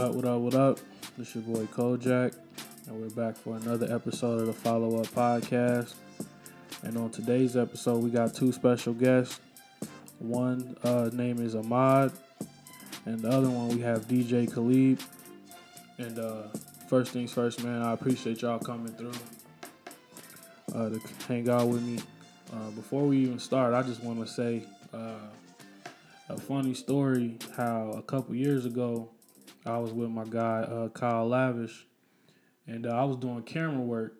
What up, what up, what up? This your boy Kojak, and we're back for another episode of the Follow Up Podcast. And on today's episode, we got two special guests. One uh, name is Ahmad, and the other one we have DJ Khalid. And uh, first things first, man, I appreciate y'all coming through uh, to hang out with me. Uh, before we even start, I just want to say uh, a funny story how a couple years ago I was with my guy uh, Kyle Lavish, and uh, I was doing camera work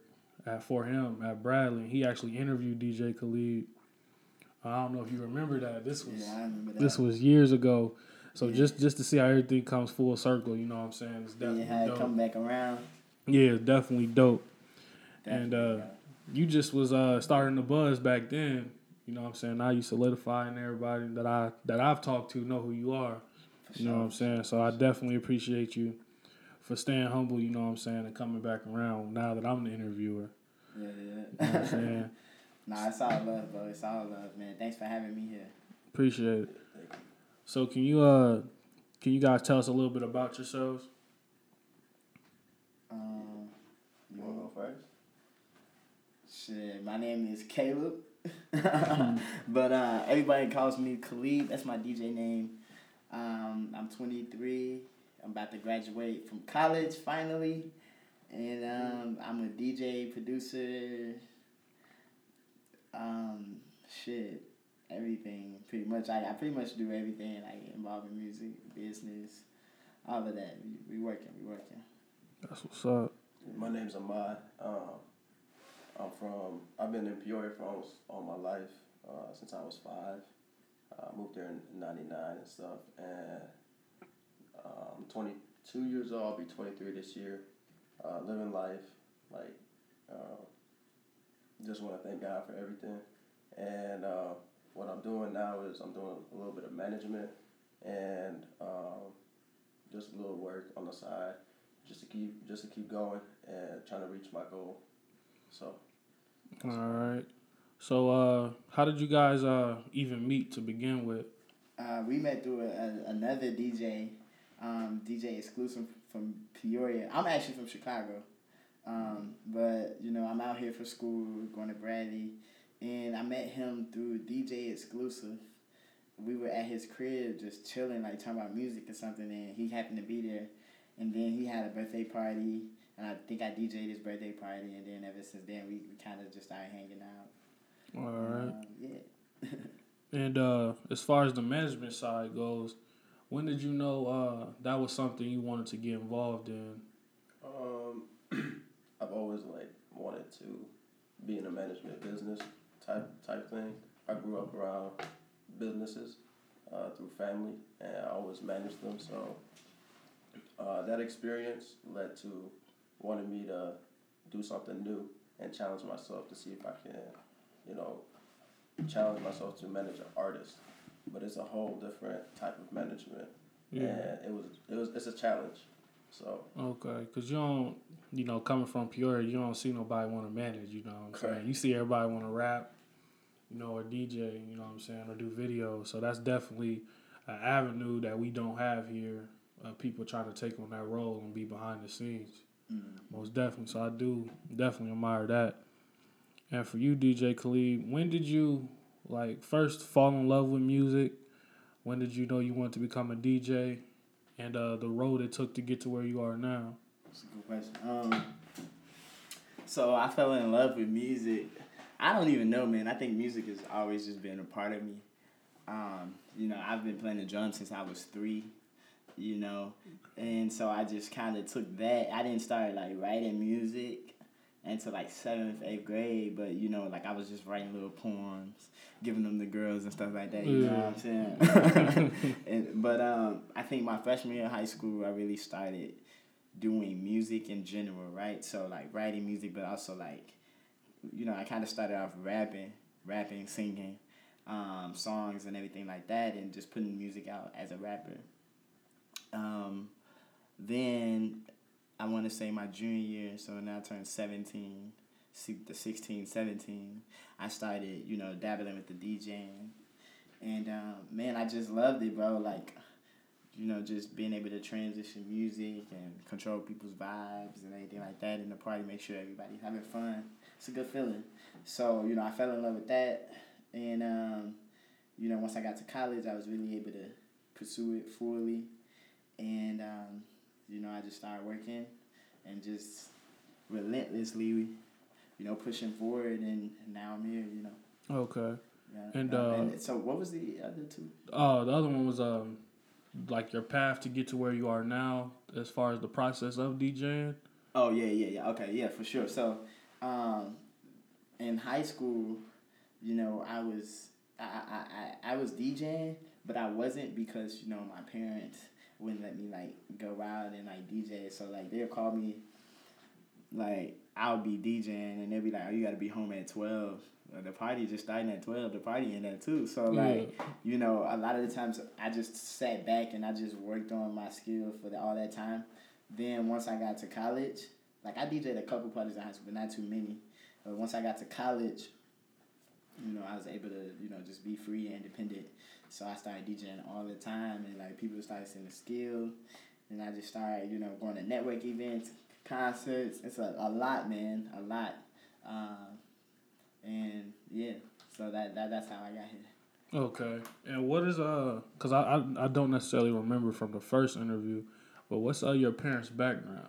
at for him at Bradley. He actually interviewed DJ Khalid. I don't know if you remember that. This was Yeah, that. this was years ago. So Yeah. just just to see how everything comes full circle, you know what I'm saying? It's Yeah, definitely how it dope. come back around. Yeah, it's definitely dope. And, Definitely, uh, You just was uh starting the buzz back then. You know what I'm saying? Now you solidifying everybody that I that I've talked to know who you are. For You know what I'm saying? So I definitely appreciate you for staying humble, you know what I'm saying, and coming back around now that I'm the interviewer. Yeah, yeah. You know what I'm saying? nah, it's all love, bro. It's all love, man. Thanks for having me here. Appreciate it. So can you uh can you guys tell us a little bit about yourselves? Um, You wanna go first? shit, my name is Caleb, but uh, everybody calls me Khalid. That's my DJ name. Um, I'm 23. I'm about to graduate from college finally, and um, I'm a DJ producer. Um, shit, everything pretty much. I, I pretty much do everything like involving music, business, all of that. We, we working, we working. That's what's up. My name's Ahmad. Um, I'm from. I've been in Peoria for almost all my life uh, since I was five. Uh, moved there in '99 and stuff, and I'm 22 years old. I'll be 23 this year. Uh, living life, like, uh, just want to thank God for everything. And uh, what I'm doing now is I'm doing a little bit of management and um, just a little work on the side just to keep just to keep going and trying to reach my goal. So All right. So uh how did you guys uh even meet to begin with? Uh, we met through a, a, another DJ, um, DJ exclusive from Peoria. I'm actually from Chicago, um, but you know I'm out here for school, going to Bradley, and I met him through DJ exclusive. We were at his crib just chilling, like talking about music or something, and he happened to be there. And then he had a birthday party, and I think I DJ'd his birthday party, and then ever since then we, we kind of just started hanging out. All right. Yeah. And uh as far as the management side goes, when did you know uh that was something you wanted to get involved in? um, I've always like wanted to be in a management business type type thing. I grew up around businesses uh, through family, and I always managed them. So uh, that experience led to wanting me to do something new and challenge myself to see if I can, you know, challenge myself to manage an artist. But it's a whole different type of management, Yeah. and it was it was it's a challenge. So Okay, cause you don't, you know, coming from Peoria, you don't see nobody want to manage. You know, what I'm saying you see everybody want to rap, you know, or DJ. You know, what I'm saying, or do videos. So that's definitely an avenue that we don't have here. Uh, people trying to take on that role and be behind the scenes. Mm. Most definitely. So I do definitely admire that. And for you, DJ Khalid, when did you like first fall in love with music? When did you know you wanted to become a DJ? And uh, the road it took to get to where you are now. That's a good question. Um, so I fell in love with music. I don't even know, man. I think music has always just been a part of me. Um, you know, I've been playing the drums since I was three. You know, and so I just kind of took that. I didn't start like writing music until like seventh, eighth grade. But you know, like I was just writing little poems, giving them to girls and stuff like that. You know what I'm saying? and, but um, I think my freshman year of high school, I really started doing music in general, right? So like writing music, but also like, you know, I kind of started off rapping, rapping, singing, um, songs and everything like that, and just putting music out as a rapper. Um, then I want to say my junior year, so now I turned 17, see- the 16, 17, I started, you know, dabbling with the DJing. And um, man, I just loved it, bro. Like, you know, just being able to transition music and control people's vibes and anything like that in the party, make sure everybody's having fun. It's a good feeling. So, you know, I fell in love with that. And, um, you know, once I got to college, I was really able to pursue it fully. And, um, you know, I just started working and just relentlessly, you know, pushing forward. And now I'm here, you know. Okay. Yeah. And, Um, uh, and so, what was the other two? Oh, the other one was um, like your path to get to where you are now, as far as the process of DJing. Oh yeah, yeah, yeah. Okay, yeah, for sure. So, um, in high school, you know, I was I, I, I, I was DJing, but I wasn't because you know my parents wouldn't let me like go out and like DJ. So like they'll call me, like I'll be DJing and they'll be like, "Oh, you got to be home at 12. Uh, The party just starting at twelve. The party ended at two. So like Yeah. you know, a lot of the times I just sat back and I just worked on my skill for the, all that time. Then once I got to college, like I DJed a couple parties in high school, but not too many. But once I got to college, you know, I was able to, you know, just be free and independent. So I started DJing all the time, and like people started seeing the skill, and I just started, you know, going to network events, concerts. It's a, a lot, man, a lot. Um, and yeah, so that, that that's how I got here. Okay. And what is uh? Cause I, I I don't necessarily remember from the first interview, but what's uh your parents' background?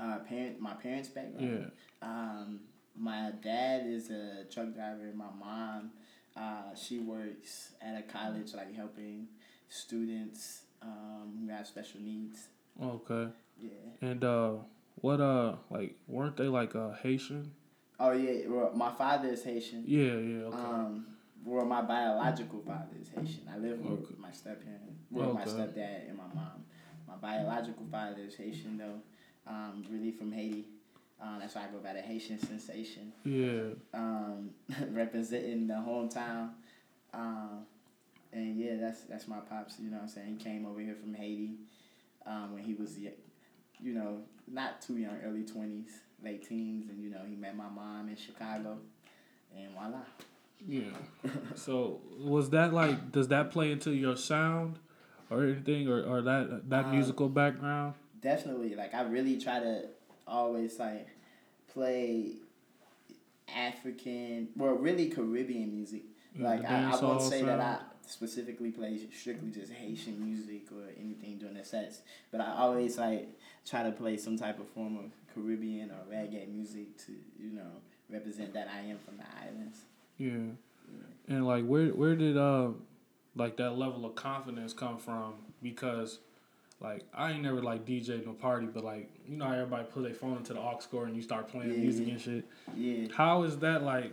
Uh, parent, my parents' background. Yeah. Um, my dad is a truck driver. My mom, uh, she works at a college, like helping students um, who have special needs. Okay. Yeah. And uh, what uh, like weren't they like uh Haitian? Oh yeah. Well, my father is Haitian. Yeah. Yeah. Okay. Um, well, my biological father is Haitian. I live with Okay. my stepparent, well, my stepdad, and my mom. My biological father is Haitian though, um, really from Haiti. Um, that's why I go by the Haitian sensation. yeah. um, representing the hometown. Um, and yeah, that's that's my pops. You know what I'm saying? He came over here from Haiti um, when he was, you know, not too young, early twenties, late teens, and you know he met my mom in Chicago, and voila. Yeah. so was that like? Does that play into your sound, or anything, or or that that Um, musical background? Definitely, like I really try to always like play African, well, really Caribbean music. Like I, I won't say that I specifically play strictly just Haitian music or anything during the sets, but I always like try to play some type of form of Caribbean or reggae music to you know represent that I am from the islands. Yeah. And like where where did uh like that level of confidence come from? Because like I ain't never like DJ no party, but like you know how everybody put their phone into the aux cord and you start playing Yeah, music and shit. Yeah. How is that like?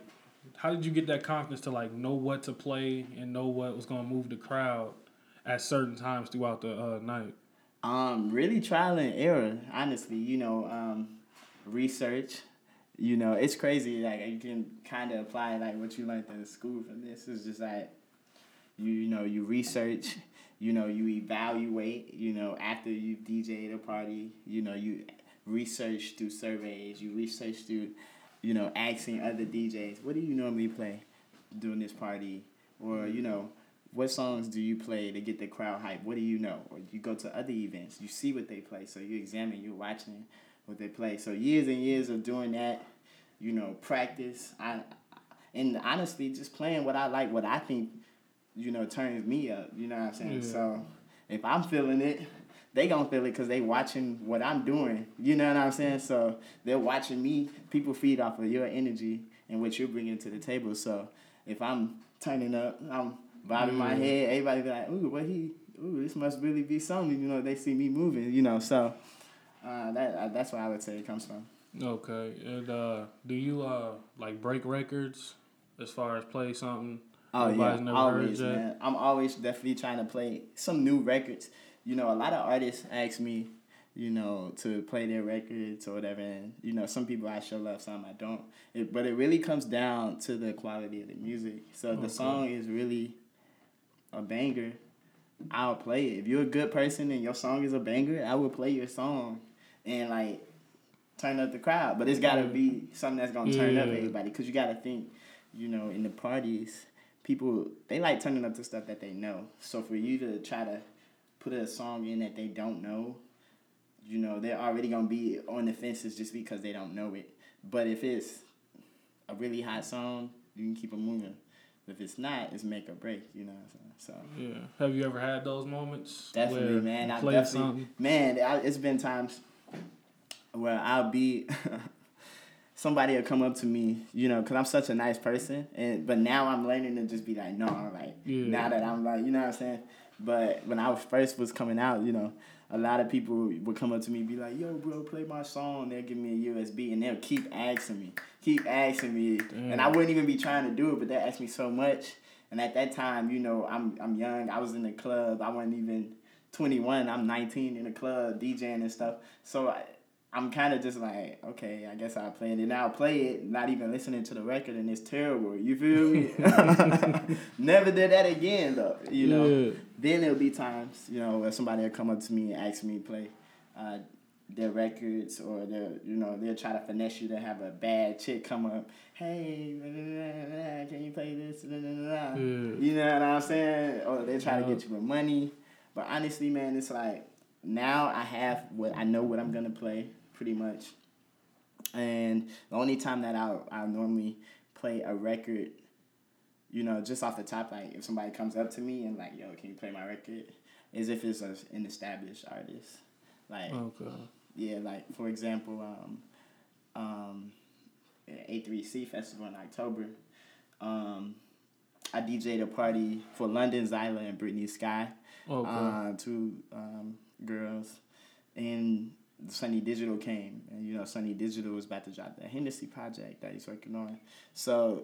How did you get that confidence to like know what to play and know what was gonna move the crowd at certain times throughout the uh, night? Um, really trial and error, honestly. You know, um, research. You know, it's crazy. Like you can kind of apply like what you learned in school from this. It's just like you you know you research. You know you evaluate. You know after you DJed a party. You know you research through surveys. You research through, you know, asking other DJs, what do you normally play during this party, or mm-hmm. you know what songs do you play to get the crowd hype? What do you know? Or you go to other events, you see what they play, so you examine, you're watching what they play. So years and years of doing that, you know, practice. I and honestly, just playing what I like, what I think, you know, turns me up. You know what I'm saying? Yeah. So if I'm feeling it, they gonna feel it because they watching what I'm doing. You know what I'm saying? So they're watching me. People feed off of your energy and what you're bringing to the table. So if I'm turning up, I'm bobbing my head. Everybody be like, "Ooh, what he? Ooh, this must really be something." You know, they see me moving. You know, so uh, that uh, that's where I would say it comes from. Okay, and uh, do you uh like break records as far as play something? Oh nobody's yeah, always, man. I'm always definitely trying to play some new records. You know, a lot of artists ask me, you know, to play their records or whatever, and you know, some people I show love, some I don't. It, but it really comes down to the quality of the music. So Okay. the song is really a banger, I'll play it. If you're a good person and your song is a banger, I will play your song and like turn up the crowd. But it's gotta be something that's gonna turn up everybody because you gotta think, you know, in the parties, people they like turning up to stuff that they know. So for you to try to put a song in that they don't know, you know, they're already gonna be on the fences just because they don't know it. But if it's a really hot song, you can keep them moving. If it's not, it's make or break. You know. So. Yeah. Have you ever had those moments? Definitely, man. I definitely, something? man. I, it's been times where I'll be. somebody will come up to me, you know, because I'm such a nice person, and but now I'm learning to just be like, no, like Yeah. now that I'm like, you know what I'm saying. But when I was first was coming out, you know, a lot of people would come up to me, be like, "Yo, bro, play my song." They'll give me a USB, and they'll keep asking me, keep asking me, and I wouldn't even be trying to do it, but they ask me so much. And at that time, you know, I'm I'm young. I was in the club. I wasn't even 21. I'm 19 in the club DJing and stuff. So I, I'm kind of just like, okay, I guess I'll play it. And I'll play it, not even listening to the record, and it's terrible. You feel me? Never did that again, though. You know. Yeah. Then there'll be times, you know, where somebody will come up to me and ask me to play uh, their records, or they'll, you know, they'll try to finesse you to have a bad chick come up. Hey, blah, blah, blah, can you play this? Yeah. You know what I'm saying? Or they try Yeah. to get you with money. But honestly, man, it's like now I have what I know what I'm gonna play pretty much. And the only time that I I normally play a record, you know, just off the top, like if somebody comes up to me and like, yo, can you play my record? Is if it's a, an established artist. Like Okay. yeah, like for example, um, um, A3C Festival in October. Um, I DJ'd a party for London Zyla and Brittany Sky, Okay. uh, two um, girls, and Sonny Digital came, and you know Sonny Digital was about to drop the Hennessy project that he's working on. So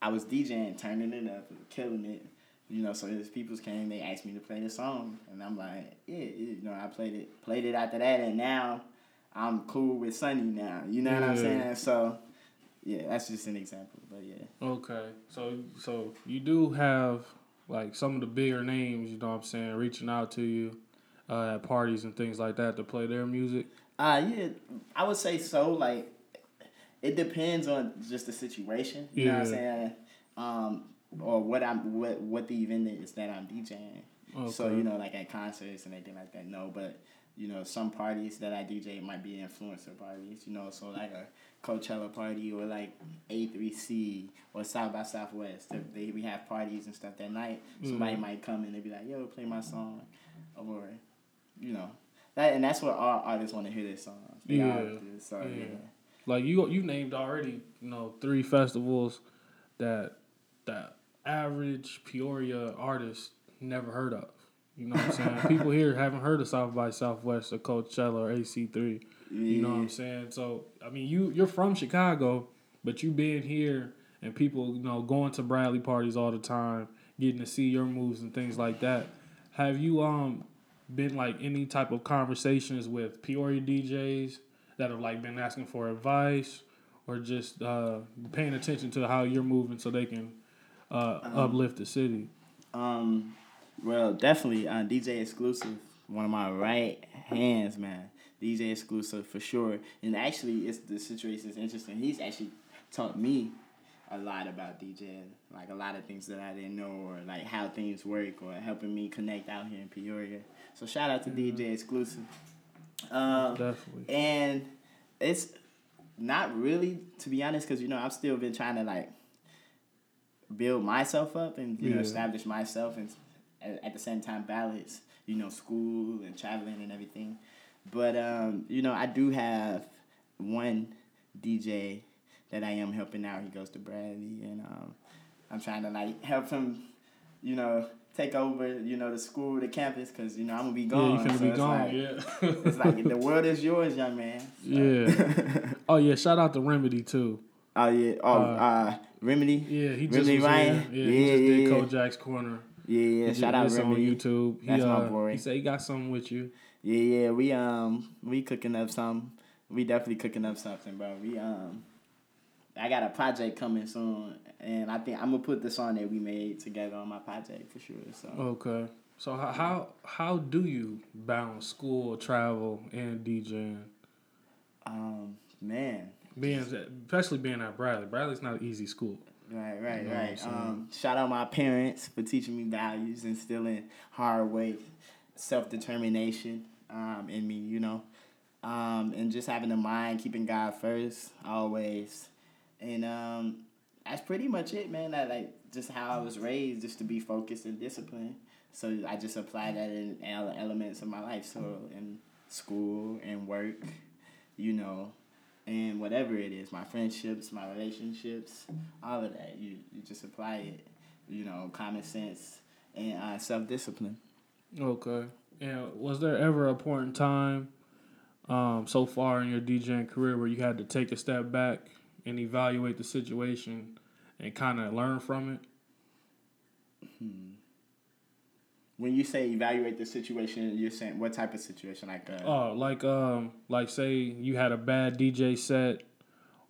I was DJing, turning it up, killing it. You know, so his peoples came, they asked me to play the song, and I'm like, yeah, yeah, you know, I played it, played it after that, and now I'm cool with Sonny now. You know what I'm saying? So, yeah, that's just an example, but yeah. Okay. So so you do have like some of the bigger names, you know what I'm saying, reaching out to you uh, at parties and things like that to play their music. Uh yeah, I would say so. Like, it depends on just the situation. You know what I'm saying? Um, or what I'm what what the event is that I'm DJing. Okay. So you know, like at concerts and anything like that. No, but you know, some parties that I DJ might be influencer parties. You know, so like a Coachella party or like A3C or South by Southwest. If they we have parties and stuff that night, somebody Mhm. might come in and be like, "Yo, play my song," or you know, that and that's what all artists want to hear their songs. They Yeah. So Yeah. yeah. Like you you named already, you know, three festivals that that average Peoria artist never heard of. You know what I'm saying? People here haven't heard of South by Southwest or Coachella or AC3. You know what I'm saying? So I mean, you you're from Chicago, but you being here and people you know going to Bradley parties all the time, getting to see your moves and things like that. Have you um been like any type of conversations with Peoria DJs that have like been asking for advice or just uh, paying attention to how you're moving so they can uh, uplift the city? Um, well, definitely uh, DJ exclusive. One of my right hands, man. DJ exclusive for sure. And actually, it's the situation is interesting. He's actually taught me a lot about DJ, like a lot of things that I didn't know, or like how things work, or helping me connect out here in Peoria. So shout out to DJ exclusive. Um, Definitely. and it's not really, to be honest, because you know I've still been trying to like build myself up and you know establish myself and at, at the same time balance you know school and traveling and everything. But um, you know I do have one DJ that I am helping out. He goes to Bradley and um, I'm trying to like help him, you know. Take over, you know, the school, the campus, cause you know I'm gonna be gone. Yeah, you finna so be gone. like- yeah. it's like the world is yours, young man. yeah. Oh yeah. Shout out to Remedy too. Oh yeah. Oh, Uh, uh, Remedy. Yeah, he just Remedy was Ryan? Yeah, he Yeah, just did yeah, yeah. Kojak's corner. Yeah, yeah. He Shout just- out it's on YouTube. He, That's my uh, boy. He said he got something with you. Yeah, yeah. We um we cooking up some. We definitely cooking up something, bro. We um. I got a project coming soon, and I think I'm gonna put the song that we made together on my project for sure. So Okay. So how how how do you balance school, travel, and DJing? um man, Being especially being at Bradley. Bradley's not an easy school. Right, right, You know right. Um, shout out my parents for teaching me values, instilling hard work, self determination um, in me, you know, um, and just having a mind, keeping God first always, and um, that's pretty much it, man. That like just how I was raised, just to be focused and disciplined. So I just apply that in all elements of my life. So in school and work, you know, and whatever it is, my friendships, my relationships, all of that. You you just apply it, you know, common sense and uh, self discipline. Okay. Yeah. was there ever a point in time, um, so far in your DJing career, where you had to take a step back and evaluate the situation and kind of learn from it? Hmm. When you say evaluate the situation, you're saying what type of situation? Like, uh, Oh, like um, like say you had a bad DJ set,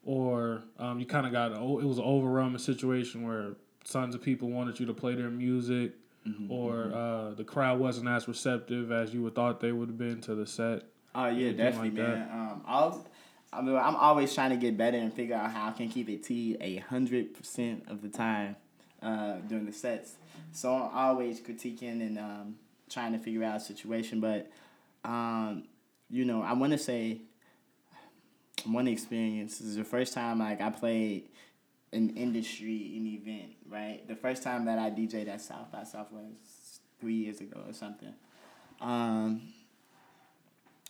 or um, you kind of got a, it was an overwhelming situation where tons of people wanted you to play their music, Mm-hmm, or uh, the crowd wasn't as receptive as you would thought they would have been to the set. Oh yeah, definitely, like man. Um, I'll, I mean, I'm always trying to get better and figure out how I can keep it T a hundred percent of the time uh, during the sets. So I'm always critiquing and um, trying to figure out a situation. But um, you know, I want to say one experience is the first time like I played an industry an event. Right, the first time that I DJed at South by Southwest three years ago or something. Um,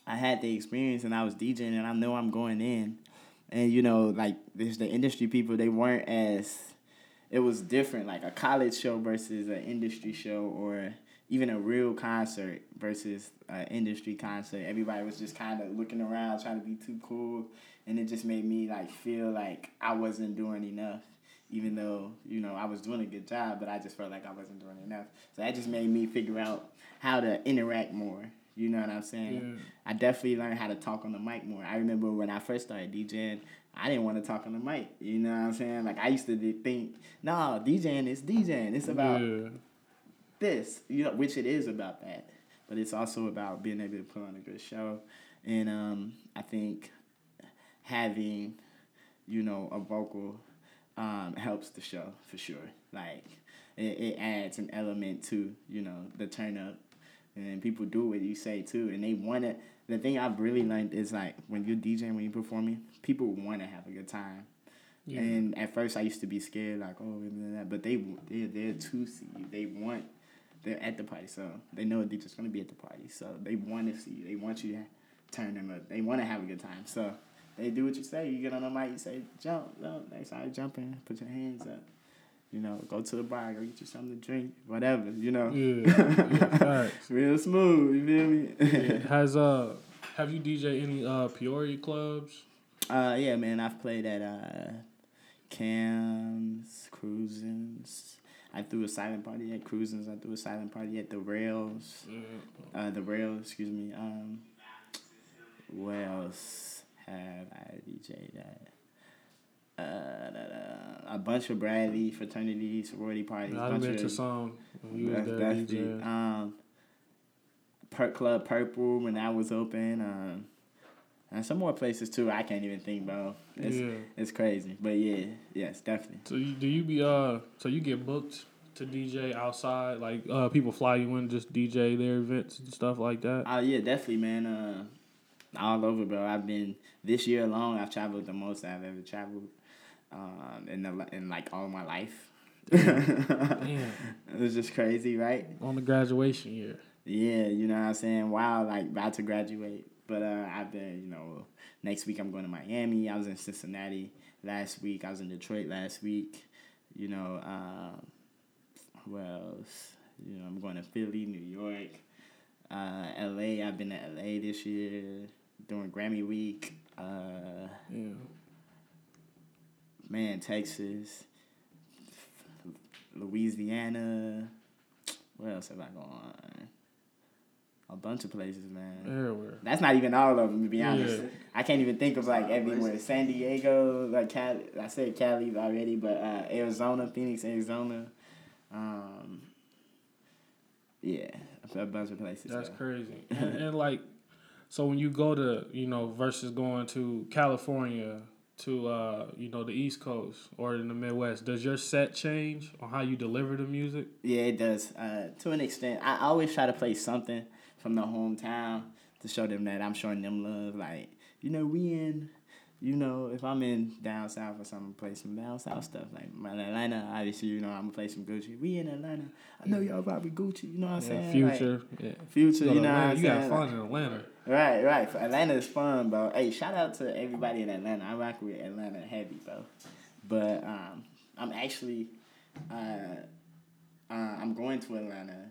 I had the experience and I was DJing and I know I'm going in. And you know, like there's the industry people, they weren't as it was different, like a college show versus an industry show or even a real concert versus an industry concert. Everybody was just kind of looking around trying to be too cool and it just made me like feel like I wasn't doing enough. Even though, you know, I was doing a good job, but I just felt like I wasn't doing enough. So that just made me figure out how to interact more. You know what I'm saying? Yeah. I definitely learned how to talk on the mic more. I remember when I first started DJing, I didn't want to talk on the mic. You know what I'm saying? Like I used to think, no, DJing is DJing. It's about yeah. this, you know, which it is about that, but it's also about being able to put on a good show, and um, I think having, you know, a vocal um, helps the show for sure. Like it, it adds an element to you know the turn up, and people do what you say too, and they want to. The thing I've really learned is like when you're DJing, when you're performing, people want to have a good time. Yeah. And at first, I used to be scared, like, oh, blah. but they they they're to see you. They want they're at the party, so they know they're just gonna be at the party. So they want to see you. They want you to turn them up. They want to have a good time. So they do what you say. You get on the mic, you say jump, jump. They start jumping. Put your hands up. You know, go to the bar, go get you something to drink, whatever. You know, Yeah, yeah, real smooth. You feel me? Has uh, have you DJ any uh Peoria clubs? Uh, yeah, man, I've played at uh, Cam's, Cruisins. I threw a silent party at Cruisins. I threw a silent party at the Rails. Yeah. Uh, the Rails, excuse me. Um, where else have I DJ'd at? Uh, a bunch of Bradley fraternity sorority parties. I bunch been of, to some. when You that's, there that's the, um, per Club Purple when that was open. Um, and some more places too. I can't even think, bro. It's, yeah. it's crazy, but yeah, yes, definitely. So you, do you be uh? So you get booked to DJ outside? Like uh, people fly you in just DJ their events and stuff like that. Oh yeah, definitely, man. Uh, all over, bro. I've been this year alone. I've traveled the most I've ever traveled, um, in the in like all my life. Damn. It was just crazy, right? On the graduation year. Yeah, you know what I'm saying. Wow, like about to graduate, but uh, I've been, you know, next week I'm going to Miami. I was in Cincinnati last week. I was in Detroit last week. You know, who else? You know, I'm going to Philly, New York, uh, L.A. I've been to L.A. this year during Grammy week. Uh, Yeah. Man, Texas, Louisiana. Where else have I gone? A bunch of places, man. Everywhere. That's not even all of them, to be honest. Yeah. I can't even think of like everywhere. San Diego, like Cali. I said Cali already, but uh, Arizona, Phoenix, Arizona. Um, yeah, a bunch of places. That's though. crazy. And, and like, so when you go to you know versus going to California to uh you know the East Coast or in the Midwest, does your set change on how you deliver the music? Yeah, it does. Uh, to an extent, I always try to play something from the hometown to show them that I'm showing them love. Like, you know, we in, you know, if I'm in down south or something, play some down south stuff. Like my Atlanta, obviously, you know, I'm gonna play some Gucci. We in Atlanta. I know y'all probably Gucci. You know what I'm Yeah, saying? future. Like, yeah. future. You know what I'm you saying? got fun in Atlanta. Right, right. Atlanta is fun, bro. Hey, shout out to everybody in Atlanta. I rock with Atlanta heavy, bro. But um, I'm actually, uh, uh, I'm going to Atlanta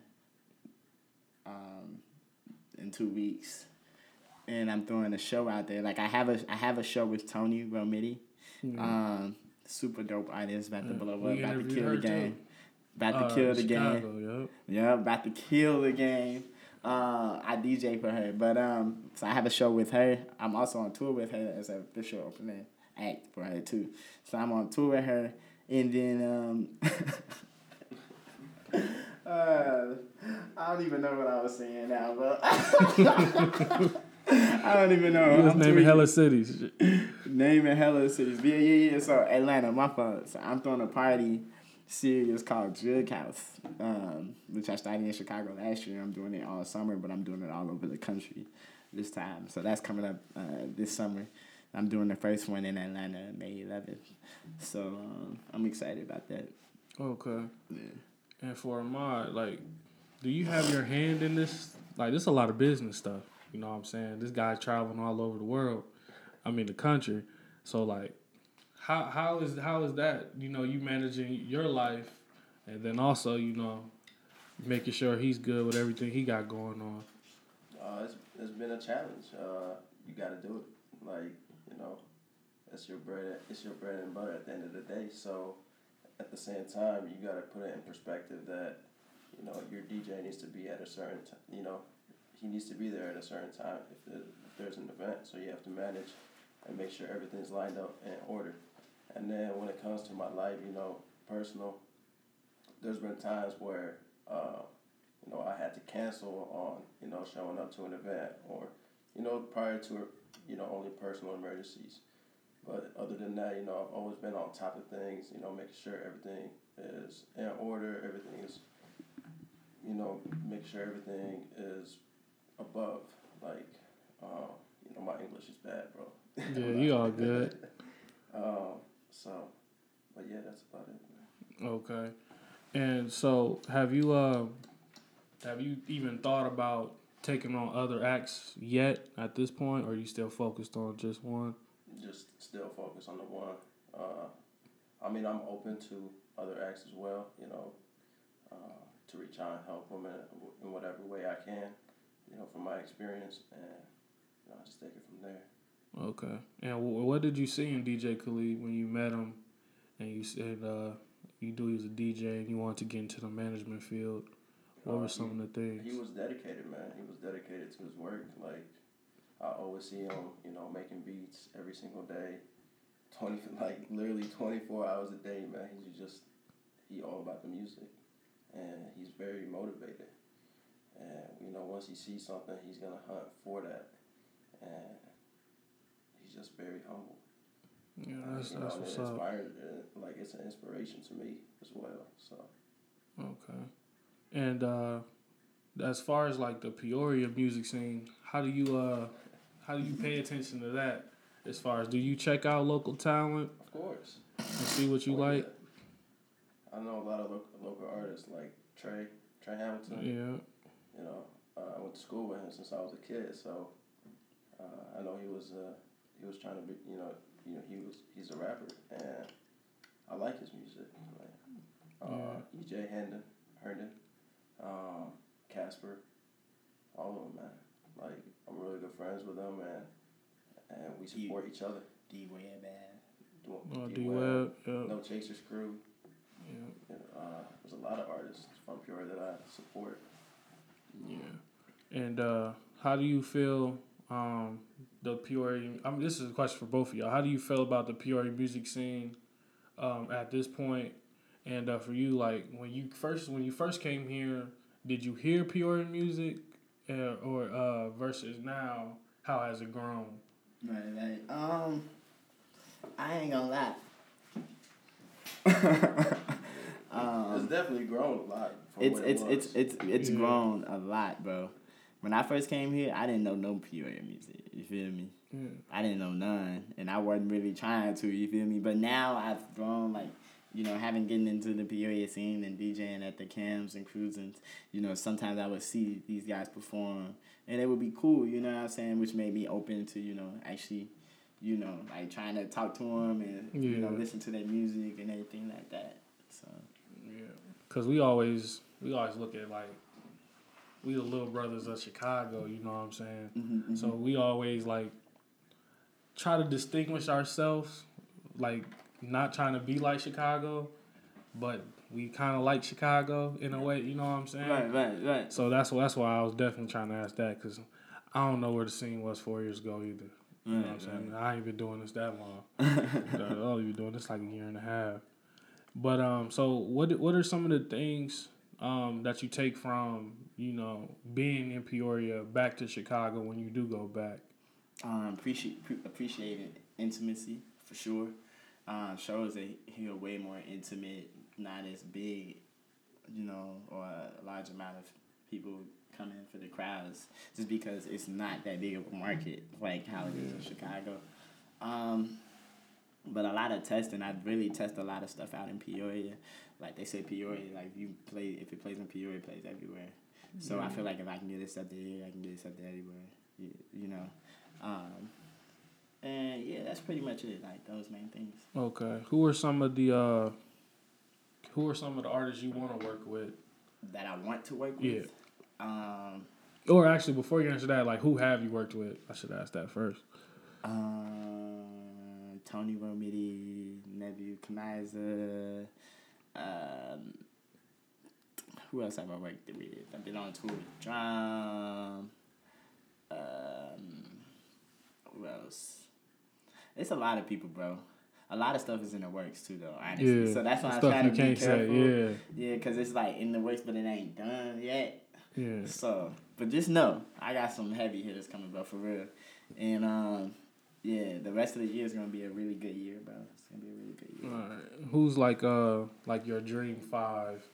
um, in two weeks, and I'm throwing a show out there. Like I have a, I have a show with Tony Romiti, um, super dope artist, about to blow up, we about to kill the too. game, about to Uh, kill the game. Chicago, yup. Yeah, about to kill the game. Uh, I DJ for her, but um, so I have a show with her. I'm also on tour with her as a official opening act for her too. So I'm on tour with her, and then um, uh, I don't even know what I was saying now, but I don't even know. Was I'm naming hella cities. Naming hella cities. Yeah, yeah, yeah. So Atlanta, my fault. So I'm throwing a party series called Drug House, um, which I started in Chicago last year. I'm doing it all summer, but I'm doing it all over the country this time. So that's coming up uh, this summer. I'm doing the first one in Atlanta, May 11th. So um, I'm excited about that. Okay. Yeah. And for Ahmad, like, do you have your hand in this? Like, this is a lot of business stuff. You know what I'm saying? This guy traveling all over the world. I mean, the country. So, like, how how is how is that? You know, you managing your life, and then also, you know, making sure he's good with everything he got going on. Uh, it's, it's been a challenge. Uh, you got to do it. Like you know, it's your bread. It's your bread and butter at the end of the day. So, at the same time, you got to put it in perspective that you know your DJ needs to be at a certain. T- you know, he needs to be there at a certain time if, there, if there's an event. So you have to manage and make sure everything's lined up in order. And then when it comes to my life, you know, personal, there's been times where. Uh, you know, I had to cancel on, you know, showing up to an event or, you know, prior to, you know, only personal emergencies. But other than that, you know, I've always been on top of things, you know, making sure everything is in order, everything is, you know, make sure everything is above. Like, um, you know, my English is bad, bro. Yeah, you all good. um, so, but yeah, that's about it. Man. Okay. And so, have you uh, have you even thought about taking on other acts yet at this point, or are you still focused on just one? just still focus on the one. Uh, I mean, I'm open to other acts as well, you know, uh, to reach out and help them in, in whatever way I can, you know, from my experience, and you know, just take it from there. Okay. And w- what did you see in DJ Khalid when you met him, and you said uh, you knew he was a DJ and you wanted to get into the management field? What Uh, were some he- of the things? He was dedicated, man. He was dedicated to his work. Like I always see him, you know, making beats every single day, twenty like literally twenty four hours a day, man. He's just he all about the music, and he's very motivated. And you know, once he sees something, he's gonna hunt for that, and he's just very humble. yeah, And, that's you that's what's it up. inspired, uh, like it's an inspiration to me as well. So. Okay. And uh, as far as like the Peoria music scene, how do you uh, how do you pay attention to that? As far as do you check out local talent Of course. and see what you Oh, like? yeah. I know a lot of local, local artists like Trey, Trey Hamilton. Yeah. You know, uh, I went to school with him since I was a kid, so uh, I know he was uh, he was trying to be, you know, you know, he was he's a rapper, and I like his music. Like, uh, EJ Hendon, Herndon, um, Casper, all of them, man. Like I'm really good friends with them, and and we support each other. D Web Uh, D D Web, Web. No Chasers Crew. Yeah. You know, uh, there's a lot of artists from Pure that I support. Yeah. And uh, how do you feel um, the Peoria? I mean, this is a question for both of y'all. How do you feel about the Peoria music scene um, at this point? And uh, for you, like when you first when you first came here, did you hear Peoria music, uh, or uh, versus now? How has it grown? Right, right. Um, I ain't gonna lie. um, it's definitely grown a lot. From it's what it it's was. it's it's it's Yeah. grown a lot, bro. when I first came here, I didn't know no Peoria music. You feel me? Yeah. I didn't know none, and I wasn't really trying to. You feel me? But now I've grown, like you know, having getting into the Peoria scene and DJing at the cams and cruising. You know, sometimes I would see these guys perform, and it would be cool. You know what I'm saying? Which made me open to you know actually, you know, like trying to talk to them and you know listen to their music and everything like that. So Because we always we always look at like we the little brothers of Chicago. You know what I'm saying? mm-hmm, So we always like try to distinguish ourselves, like not trying to be like Chicago, but we kind of like Chicago in a way. You know what I'm saying? right, right, right. So that's that's why I was definitely trying to ask that because I don't know where the scene was four years ago either. You know what I'm Right, saying? I ain't been doing this that long. I've only been doing this like a year and a half. But um, so what what are some of the things um that you take from you know being in Peoria back to Chicago when you do go back? um, appreciate pre- appreciating intimacy for sure. Um, shows that he way more intimate, not as big, you know, or a large amount of people come in for the crowds, just because it's not that big of a market like how it is in Chicago. Um, but a lot of testing, I really test a lot of stuff out in Peoria. Like they say, Peoria, like you play if it plays in Peoria, it plays everywhere. So I feel like if I can get accepted here, I can get accepted everywhere. You, you know. Um, and yeah, that's pretty much it. Like those main things. Okay, who are some of the uh, who are some of the artists you want to work with? That I want to work with. Yeah. Um, Or actually, before you answer that, like who have you worked with? I should ask that first. um, Tony Romiti, Nebula Kamiza, um, who else have I worked with? I've been on tour with Drum. Um, who else? It's a lot of people, bro. A lot of stuff is in the works too, though. Honestly, Yeah, so that's why I'm trying to be can't say. careful. Yeah, Yeah, because it's like in the works, but it ain't done yet. yeah. So, but just know I got some heavy hitters coming, bro, for real. And um, yeah, the rest of the year is gonna be a really good year, bro. It's gonna be a really good year. Alright. Who's like uh like your dream five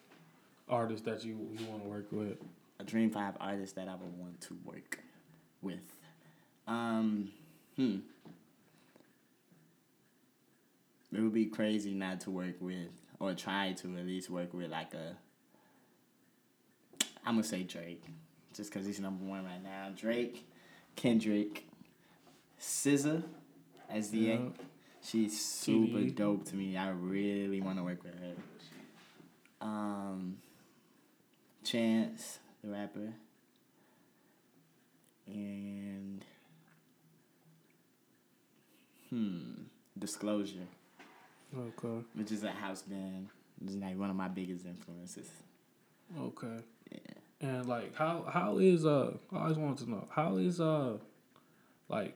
artists that you you want to work with? A dream five artist that I would want to work with. Um, hmm. It would be crazy not to work with, or try to at least work with like a. I'm gonna say Drake, just cause he's number one right now. Drake, Kendrick, SZA, the Yeah. She's super TDE. dope to me. I really want to work with her. Um, Chance, the rapper, and hmm, Disclosure, Okay. which is a house band. It's like one of my biggest influences. Okay. Yeah. And like how how is uh I always wanted to know how is uh like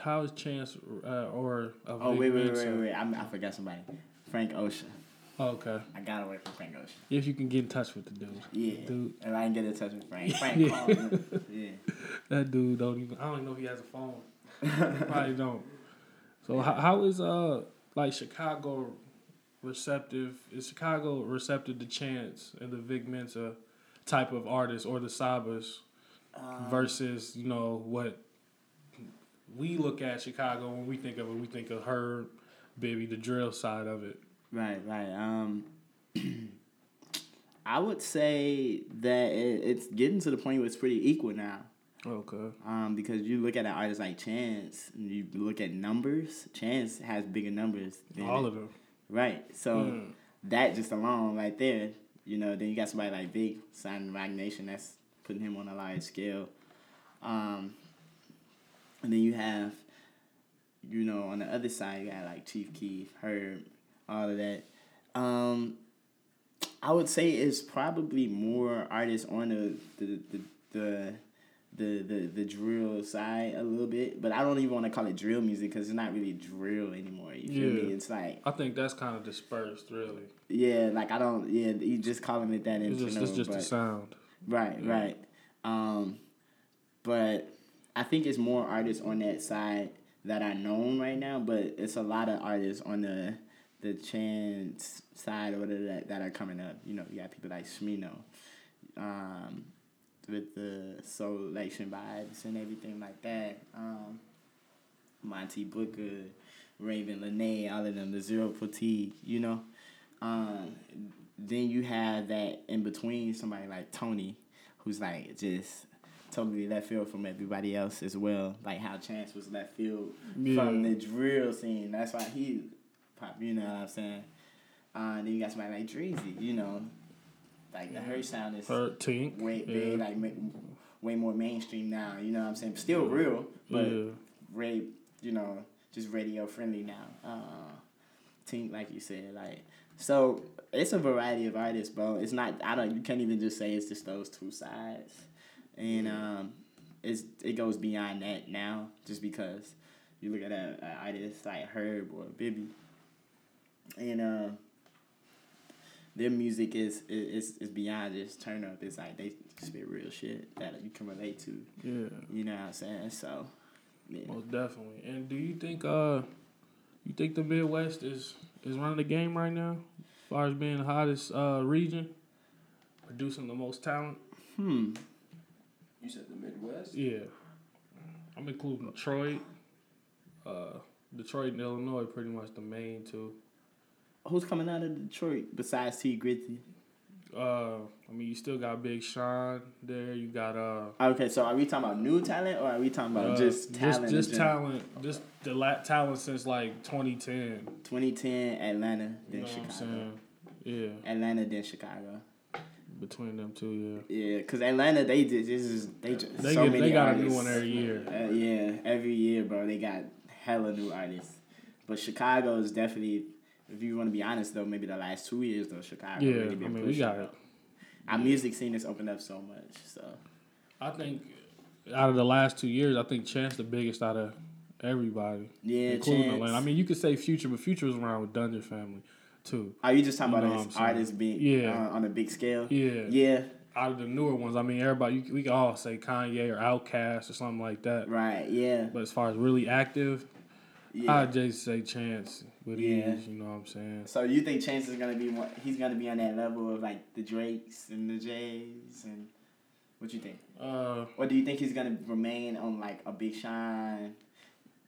how is Chance uh, or of Oh wait, wait, wait, wait, wait! I'm, I forgot somebody. Frank Ocean. Okay. I gotta work with Frank Ocean. If you can get in touch with the dude. Yeah. Dude, If I can get in touch with Frank, Frank Yeah. called. Yeah. that dude don't even I don't even know if he has a phone. Probably don't. So how, how is uh like Chicago receptive? Is Chicago receptive to Chance and the Vic Mensa type of artist or the Sabas Um, versus you know what we look at Chicago when we think of it. We think of her, baby, the drill side of it. Right, right. Um, I would say that it, it's getting to the point where it's pretty equal now. Okay. Um, because you look at an artist like Chance, and you look at numbers. Chance has bigger numbers. Than All of them. Right. So Mm. that just alone, right there, you know. Then you got somebody like Vic signing Roc Nation. That's putting him on a large scale. Um, and then you have, you know, on the other side, you got like Chief Keef, Herb, all of that. Um, I would say it's probably more artists on the the the the the, the, the drill side a little bit, but I don't even want to call it drill music because it's not really drill anymore. You feel Yeah. me? It's like I think that's kind of dispersed, really. yeah, like I don't. Yeah, you just calling it that. It's just, it's just but, the sound. Right, Yeah. right. Um, but I think it's more artists on that side that are known right now. But it's a lot of artists on the the chance side or whatever that, that are coming up. You know, you got people like Smino. Um, with the Soulation vibes and everything like that. Um, Monte Booker, Ravyn Lenae, all of them, the Zero Fatigue, you know. Um, then you have that in between somebody like Tony, who's like just totally left field from everybody else as well. Like how Chance was left field Yeah. from the drill scene. That's why he pop. You know what I'm saying? Uh, then you got somebody like Dreezy. You know, like the her sound is Her Tink. way yeah. like way more mainstream now. You know what I'm saying? Still real, but yeah. you know just radio friendly now. Uh, Tink, like you said, like so it's a variety of artists, bro. It's not I don't you can't even just say it's just those two sides, and um, it's it goes beyond that now just because you look at a, a artist like Herb or Bibby, and uh, their music is is is beyond just turn up. It's like they spit real shit that you can relate to. Yeah. You know what I'm saying? So, yeah. Most definitely. And do you think uh you think the Midwest is is running the game right now? As far as being the hottest uh region? Producing the most talent? Hmm. You said the Midwest. Yeah. I'm including Detroit. Uh Detroit and Illinois pretty much the main two. Who's coming out of Detroit besides Tee Grizzley? Uh I mean you still got Big Sean there, you got uh Okay, so are we talking about new talent or are we talking about uh, just talent? just, in general? talent, just the la- talent since like 2010. 2010 Atlanta, You then know what I'm Chicago. saying? Yeah, Atlanta, then Chicago. Between them two, yeah. Yeah, cause Atlanta they just this is they just They so get, many they got artists. a new one every year. Uh, yeah, every year, bro. They got hella new artists. But Chicago is definitely, if you want to be honest, though, maybe the last two years though, Chicago Yeah, really I been mean we got it. Our music scene has opened up so much. So I think out of the last two years, I think Chance the biggest out of everybody, yeah, including Chance. Atlanta. I mean, you could say Future, but Future was around with Dungeon Family too. Are you just talking You about as artists being Yeah. uh, on a big scale? Yeah, Yeah, Out of the newer ones, I mean, everybody you, we can all say Kanye or Outkast or something like that. right. Yeah, But as far as really active, yeah. I'd just say Chance with Yeah. ease. You know what I'm saying? so you think Chance is gonna be one? He's gonna be on that level of like the Drakes and the Jays and what you think? Uh, Or do you think he's gonna remain on like a Big Sean?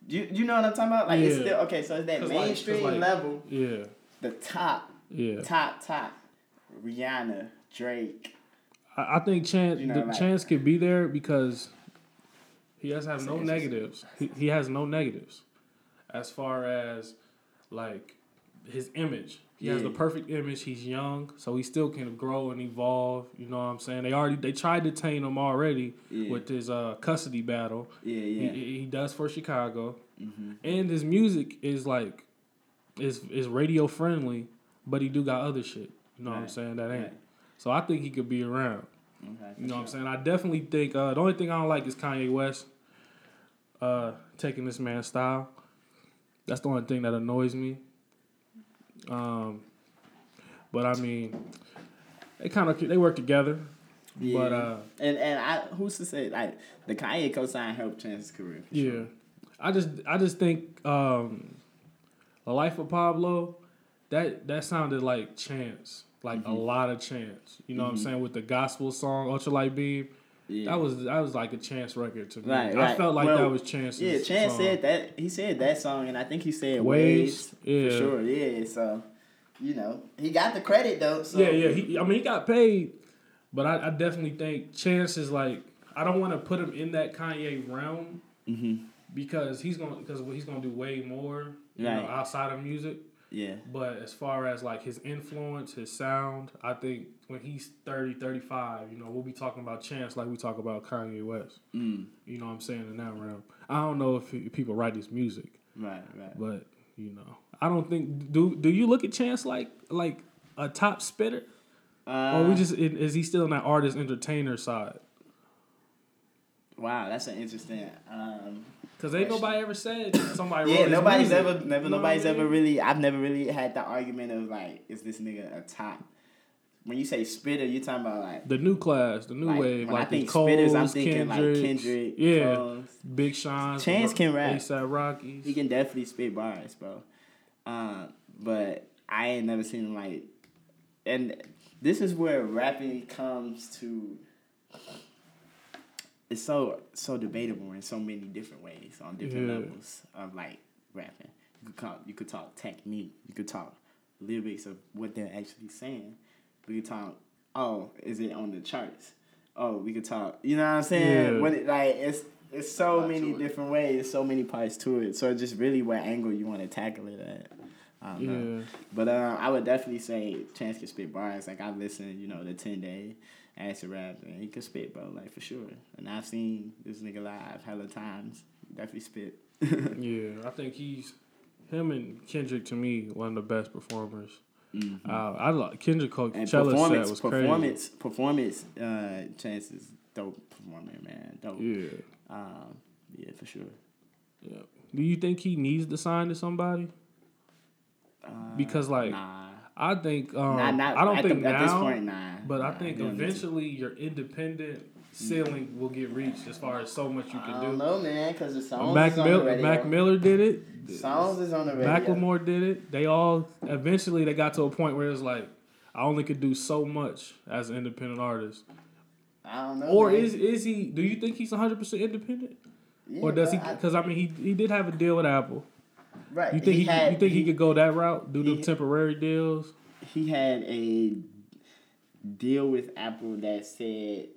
Do you, you know what I'm talking about? Like it's still okay. So it's that 'Cause like- mainstream like- level, yeah, the top, yeah. top, top. Rihanna, Drake. I, I think Chance You know, the like- Chance could be there because he has have no negatives. He, he has no negatives as far as like his image. He has the perfect image. He's young, so he still can grow and evolve. You know what I'm saying? They already they tried to tame him already Yeah. with his uh, custody battle. Yeah, He, yeah. he he does for Chicago, hmm and his music is like is is radio friendly, but he do got other shit. You know what I'm saying? That ain't. Right. So I think he could be around. Okay, You know what I'm saying? I definitely think uh, the only thing I don't like is Kanye West uh, taking this man's style. That's the only thing that annoys me. Um, but I mean, they kind of they work together. Yeah. But uh, And and I who's to say like the Kanye co-sign helped Chance's career? yeah, sure. I just I just think um, the life of Pablo that that sounded like Chance, like Mm-hmm. a lot of Chance. You know what I'm saying with the gospel song Ultralight Beam. Yeah. That was that was like a Chance record to me. Right, I felt like Well, that was Chance's. Yeah, Chance song. said that he said that song, and I think he said Waves, yeah. for sure. Yeah, so you know he got the credit though. So. Yeah, yeah. He, I mean, he got paid, but I, I definitely think Chance is like I don't want to put him in that Kanye realm hmm because he's gonna because he's gonna do way more you know, outside of music. Yeah. But as far as like his influence, his sound, I think when he's 30, 35, you know, we'll be talking about Chance like we talk about Kanye West. Mm. You know what I'm saying in that realm. I don't know if people write his music, Right. Right. but you know, I don't think do do you look at Chance like like a top spitter? Uh, or we just is is he still in that artist entertainer side? Wow, that's an interesting. Um, Because ain't Question. nobody ever said somebody. yeah, his nobody's music. ever, never, You know nobody's I mean? ever really. I've never really had the argument of like, is this nigga a top? When you say spitter, you're talking about like. the new class, the new like, wave, when like I think the Coles, spitters, I'm thinking Kendricks, like Kendrick, yeah, Coles. Big Sean, Chance can rap. ASAP Rockies. He can definitely spit bars, bro. Uh, but I ain't never seen him like, and this is where rapping comes to it's so so debatable in so many different ways on different Yeah. levels of like rapping. You could talk you could talk technique. You could talk lyrics of what they're actually saying. We could talk. Oh, is it on the charts? Oh, we could talk. You know what I'm saying? Yeah. What it, like it's it's so Lot many to it. different ways, so many parts to it. So it's just really what angle you want to tackle it at. I don't know. Yeah. But uh, I would definitely say Chance can spit bars. Like I've listened, you know, the ten day acid rap, and he can spit, bro, like for sure. And I've seen this nigga live hella times. Definitely spit. Yeah, I think he's him and Kendrick to me one of the best performers. Mhm. Uh, I like Kendrick Coachella performance, was performance, performance. Uh, Chance is dope performer, man. Dope. Yeah, Um, yeah, for sure. yeah. Do you think he needs to sign to somebody? Uh, Because, like, nah, I think um, not, not I don't think the, now, at this point, nah. but I think you don't need to. eventually your independent ceiling will get reached as far as so much you I can don't do. know, man, because the songs Mac, is on the Mil- radio. Mac Miller did it. Songs is on the radio. Macklemore did it. They all eventually they got to a point where it's like I only could do so much as an independent artist. I don't know. Or man. is is he? Do you think he's one hundred percent independent? Yeah, or does he? bro, I- Because I, mean, he he did have a deal with Apple. Right? You think he? had, you think he, could go that route? Do the temporary deals? he had a deal with Apple that said,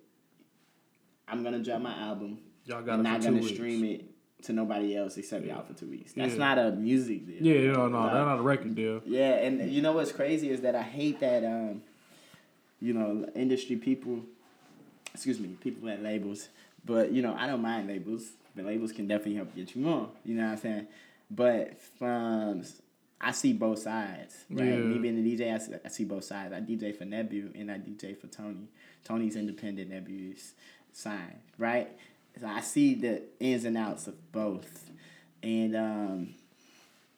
"I'm gonna drop my album. Y'all got I'm not gonna weeks. stream it to nobody else except y'all for two weeks." That's Yeah. not a music deal. Yeah, no, no, Like, that's not a record deal. Yeah, and you know what's crazy is that I hate that um, you know, industry people, excuse me, people at labels. But you know, I don't mind labels. The labels can definitely help get you more. You know what I'm saying? But from I see both sides. Right? Yeah. Me being a DJ, I see, I see both sides. I DJ for Nebu and I DJ for Tony. Tony's independent, Nebu's signed. Right? So I see the ins and outs of both, and um,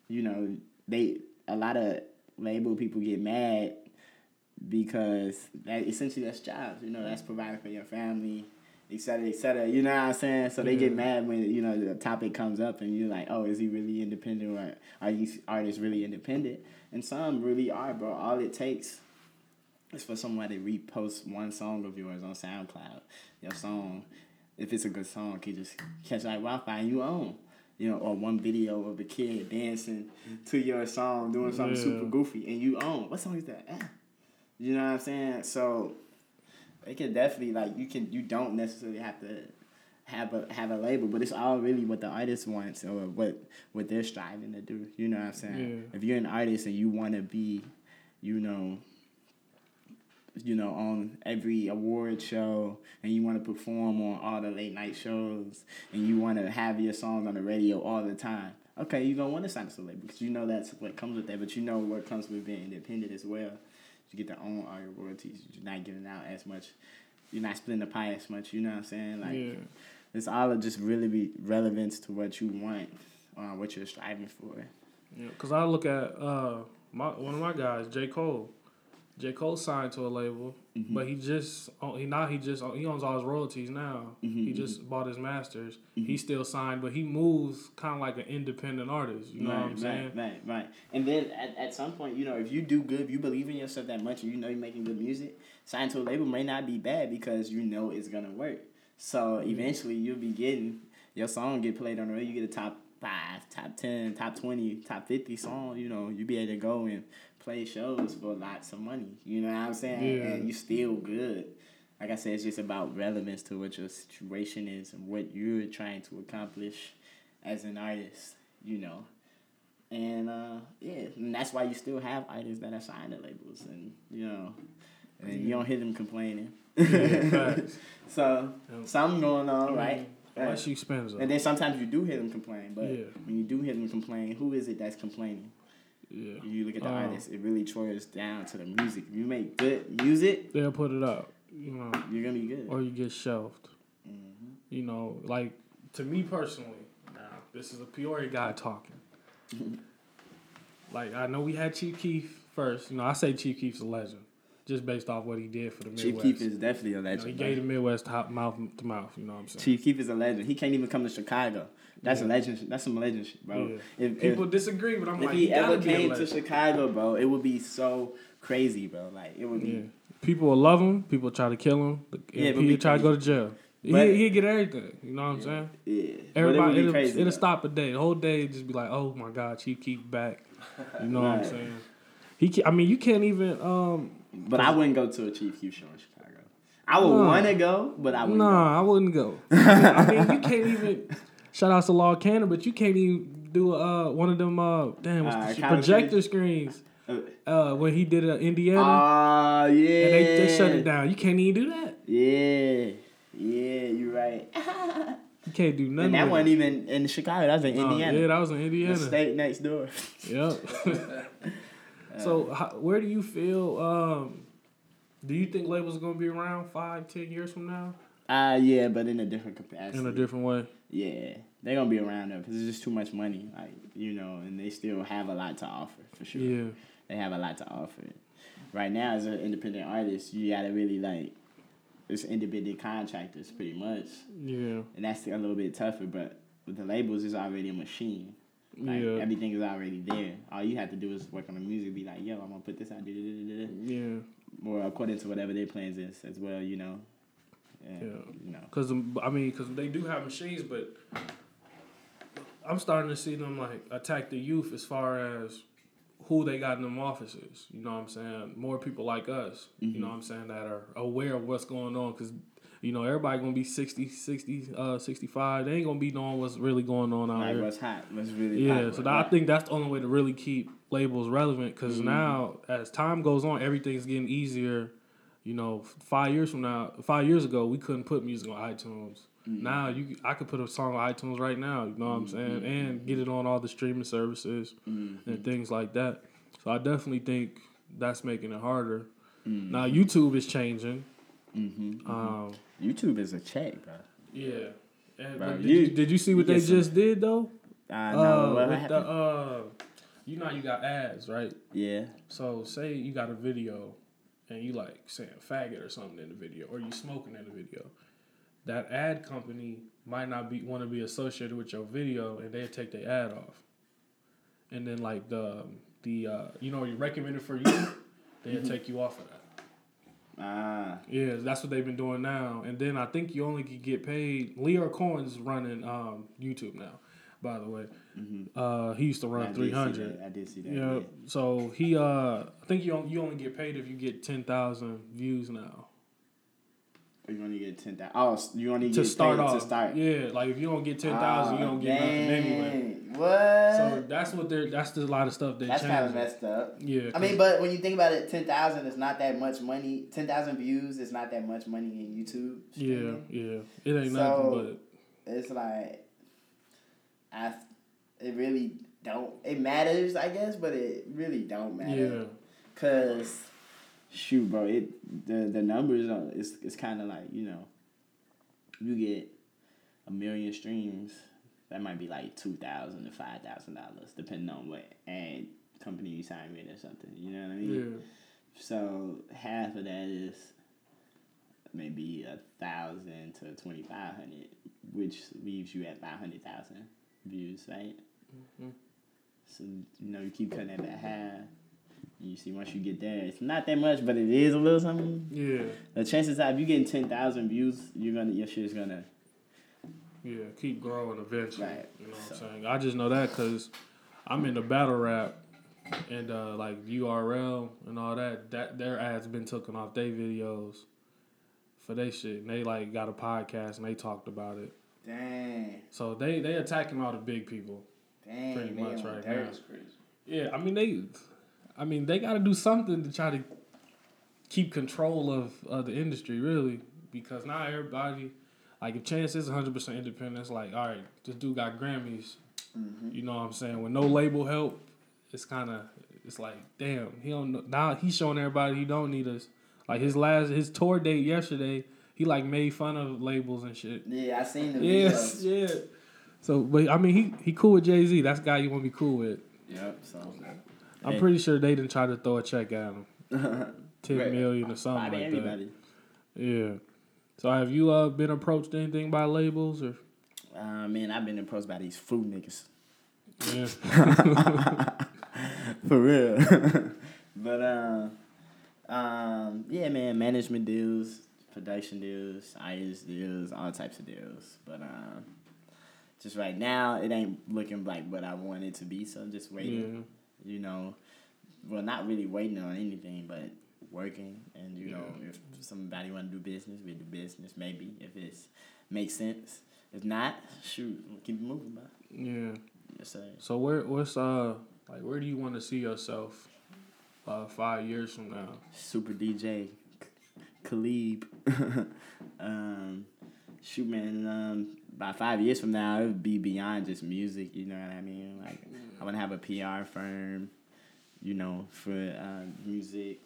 you know, they a lot of label people get mad because that essentially that's jobs. You know, that's providing for your family, et cetera, et cetera. You know what I'm saying? So they get mm-hmm. mad when you know the topic comes up and you're like, oh, is he really independent or are these artists really independent? And some really are, bro. All it takes is for somebody to repost one song of yours on SoundCloud. Your song, if it's a good song, can just catch like Wi-Fi and you own. You know, or one video of a kid dancing to your song, doing something Yeah. super goofy, and you own. What song is that? You know what I'm saying? So it can definitely like you can you don't necessarily have to have a have a label, but it's all really what the artist wants or what what they're striving to do. You know what I'm saying? Yeah. If you're an artist and you want to be, you know, you know, on every award show and you want to perform on all the late night shows and you want to have your songs on the radio all the time. Okay, you're going to want to sign a label because you know that's what comes with that, but you know what comes with being independent as well. You get to own all your royalties. You're not giving out as much. You're not splitting the pie as much. You know what I'm saying? Like, yeah, it's all just really be relevance to what you want, uh, what you're striving for. yeah. Because I look at uh my one of my guys, J Cole. J Cole signed to a label, Mm-hmm. but he just oh, he now he just he owns all his royalties now. Mm-hmm, He just bought his masters. He's still signed, but he moves kind of like an independent artist. You know what I'm saying? Right, right, right. And then at, at some point, you know, if you do good, if you believe in yourself that much, and you know you're making good music, sign to a label may not be bad because you know it's gonna work. So Mm-hmm. eventually, you'll be getting your song get played on the radio. You get a top five, top ten, top twenty, top fifty song. You know, you be able to go and play shows for lots of money. You know what I'm saying? Yeah. And you still good. Like I said, it's just about relevance to what your situation is and what you're trying to accomplish as an artist. You know. And uh, yeah, and that's why you still have artists that are signed to labels, and you know, and you don't hear them complaining. Yeah, so something going on, right? Unless you spend And then sometimes you do hear them complain, but Yeah. when you do hear them complain, who is it that's complaining? Yeah, You look at the Um, artist; it really trickles down to the music. If you make good music, they'll put it up. You know, you're gonna be good. or you get shelved. Mhm. You know, like to me personally, now this is a Peoria guy talking. like I know we had Chief Keef first. You know, I say Chief Keef's a legend, just based off what he did for the Midwest. Chief Keef is definitely a You know, legend. he gave the Midwest top mouth to mouth. You know what I'm saying? Chief Keef is a legend. He can't even come to Chicago. That's a legend. That's some legend shit, bro. Yeah. If, if, People disagree, but I'm like, if like, he gotta ever came to. Chicago, bro, it would be so crazy, bro. Like it would be. Yeah. People will love him. People try to kill him. Yeah, Yeah, people be- try to go to jail. But- he he get everything. You know what I'm Yeah. saying? Yeah, it Everybody, would be it'll, it'll stop a day. The whole day just be like, oh my god, Chief Keef back. You know what I'm saying? He, I mean, you can't even. Um, But I wouldn't go to a Chief Keef show in Chicago. I would No. want to go, but I wouldn't. go. nah, I wouldn't go. I mean, you can't even. Shout out to Law Cannon, but you can't even do uh one of them uh damn what's Uh, the projector screens. Uh, Uh, when he did it at Indiana, Ah, yeah. and they, they shut it down. You can't even do that. Yeah, yeah, you're right. You can't do nothing. and that wasn't it. even in Chicago. That was in Indiana. yeah, that was in the Indiana. state next door. Yep. so, how, where do you feel? Um, do you think labels are gonna be around five, ten years from now Uh, yeah, but in a different capacity. in a different way? Yeah, they're gonna be around though because it's just too much money. Like you know, and they still have a lot to offer for sure. Yeah, They have a lot to offer. Right now, as an independent artist, you gotta really like. It's independent contractors pretty much, yeah, and that's a little bit tougher. But with the labels, it's already a machine. Like yeah, everything is already there. All you have to do is work on the music. Be like, yo, I'm gonna put this out, yeah. or according to whatever their plans is as well. You know. And, Yeah. You know. Because I mean, because they do have machines, but I'm starting to see them like attack the youth as far as who they got in them offices. You know what I'm saying? More people like us. You mm-hmm. know what I'm saying that are aware of what's going on because. You know, everybody gonna be 60, 60, uh, 65. They ain't gonna be knowing what's really going on out Like here. what's hot? What's really Yeah, popular, so that, I think that's the only way to really keep labels relevant. Because Mm-hmm. now, as time goes on, everything's getting easier. You know, five years from now, five years ago, we couldn't put music on iTunes. Mm-hmm. Now you, I could put a song on iTunes right now. You know what I'm saying, and get it on all the streaming services Mm-hmm. and things like that. So I definitely think that's making it harder. Mm-hmm. Now YouTube is changing. Um, YouTube is a check, bro. yeah. And, Bro, did, you- you, did you see what you they get some- just did though? I know Uh, what with the uh, you know how you got ads, right? yeah. So say you got a video and you like saying faggot or something in the video, or you smoking in the video. That ad company might not be want to be associated with your video, and they take the ad off. And then like the the uh, you know you recommended for you, they'll take you off of that. Ah. Yeah, that's what they've been doing now. And then I think you only could get paid. Lyor Cohen's running um, YouTube now, by the way. Uh, he used to run three hundred. I did see that. Yeah. Yeah. So he, uh, I think you only, you only get paid if you get ten thousand views now You only get ten thousand. Oh, you only to get start off. to start. Yeah, like if you don't get ten thousand, ah, you don't get nothing anyway. What? So that's what they're. That's the, a lot of stuff they That's kind of messed up. Yeah. I mean, but when you think about it, ten thousand is not that much money. Ten thousand views is not that much money in YouTube. yeah, streaming. yeah. It ain't So- nothing but. It's like, I, it really don't. It matters, I guess, but it really don't matter. yeah, Cause, shoot, bro, it the the numbers are it's it's kind of like you know, you get a million streams, that might be like two thousand to five thousand dollars, depending on what ad company you sign with or something. You know what I mean? yeah, So half of that is maybe a thousand to twenty five hundred, which leaves you at five hundred thousand views, right? Mhm. So you know you keep cutting that back half. You see, once you get there, it's not that much, but it is a little something. yeah, The chances are, if you getting ten thousand views, you're gonna your shit's gonna yeah. Keep growing eventually. Right. You know what So- I'm saying? I just know that because I'm in the battle rap. And uh, like URL and all that, that their ads been taken off their videos for they shit. And they like got a podcast and they talked about it. dang, So they they attacking all the big people. dang, Pretty much right now. That's crazy. Yeah, I mean they, I mean they got to do something to try to keep control of uh, the industry, really, because now everybody, like if Chance is 100 percent independent, it's like all right, this dude got Grammys, Mhm. you know what I'm saying? With no label help, it's kind of it's like damn, he don't know, now he's showing everybody he don't need us. Like his last his tour date yesterday, he like made fun of labels and shit. Yeah, I seen the Yes, videos. yeah. So, but I mean, he he cool with Jay Z. That's the guy you want to be cool with. Yep. So I'm pretty sure they didn't try to throw a check at him, ten Right. million or something Probably like everybody. that. Yeah. So have you uh, been approached anything by labels or? Uh, man, I've been approached by these food niggas. Yeah. For real. but um, um, yeah, man, management deals, production deals, artist deals, all types of deals. But um, just right now, it ain't looking like what I want it to be. So I'm just waiting. You know, well, not really waiting on anything, but working. And you know, if somebody want to do business, we do business. Maybe if it's makes sense. If not, shoot, we'll keep moving. But Yeah. yes, sir. So where what's uh like where do you want to see yourself uh five years from now? Super DJ, Caleeb. um, shoot, man. Um, by five years from now, it would be beyond just music. You know what I mean? Like, I want to have a PR firm. You know, for uh, music.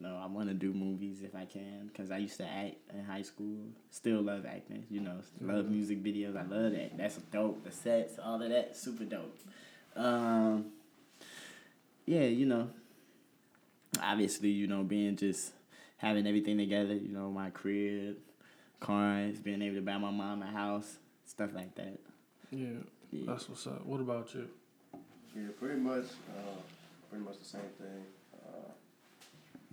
No, I want to do movies if I can, cause I used to act in high school. Still love acting. You know, love music videos. I love that. That's dope. The sets, all of that, super dope. Um, yeah, you know, obviously, you know, being just having everything together, you know, my crib, cars, being able to buy my mom a house, stuff like that. Yeah. Yeah. That's what's up. What about you? Yeah, pretty much, uh, pretty much the same thing. Uh,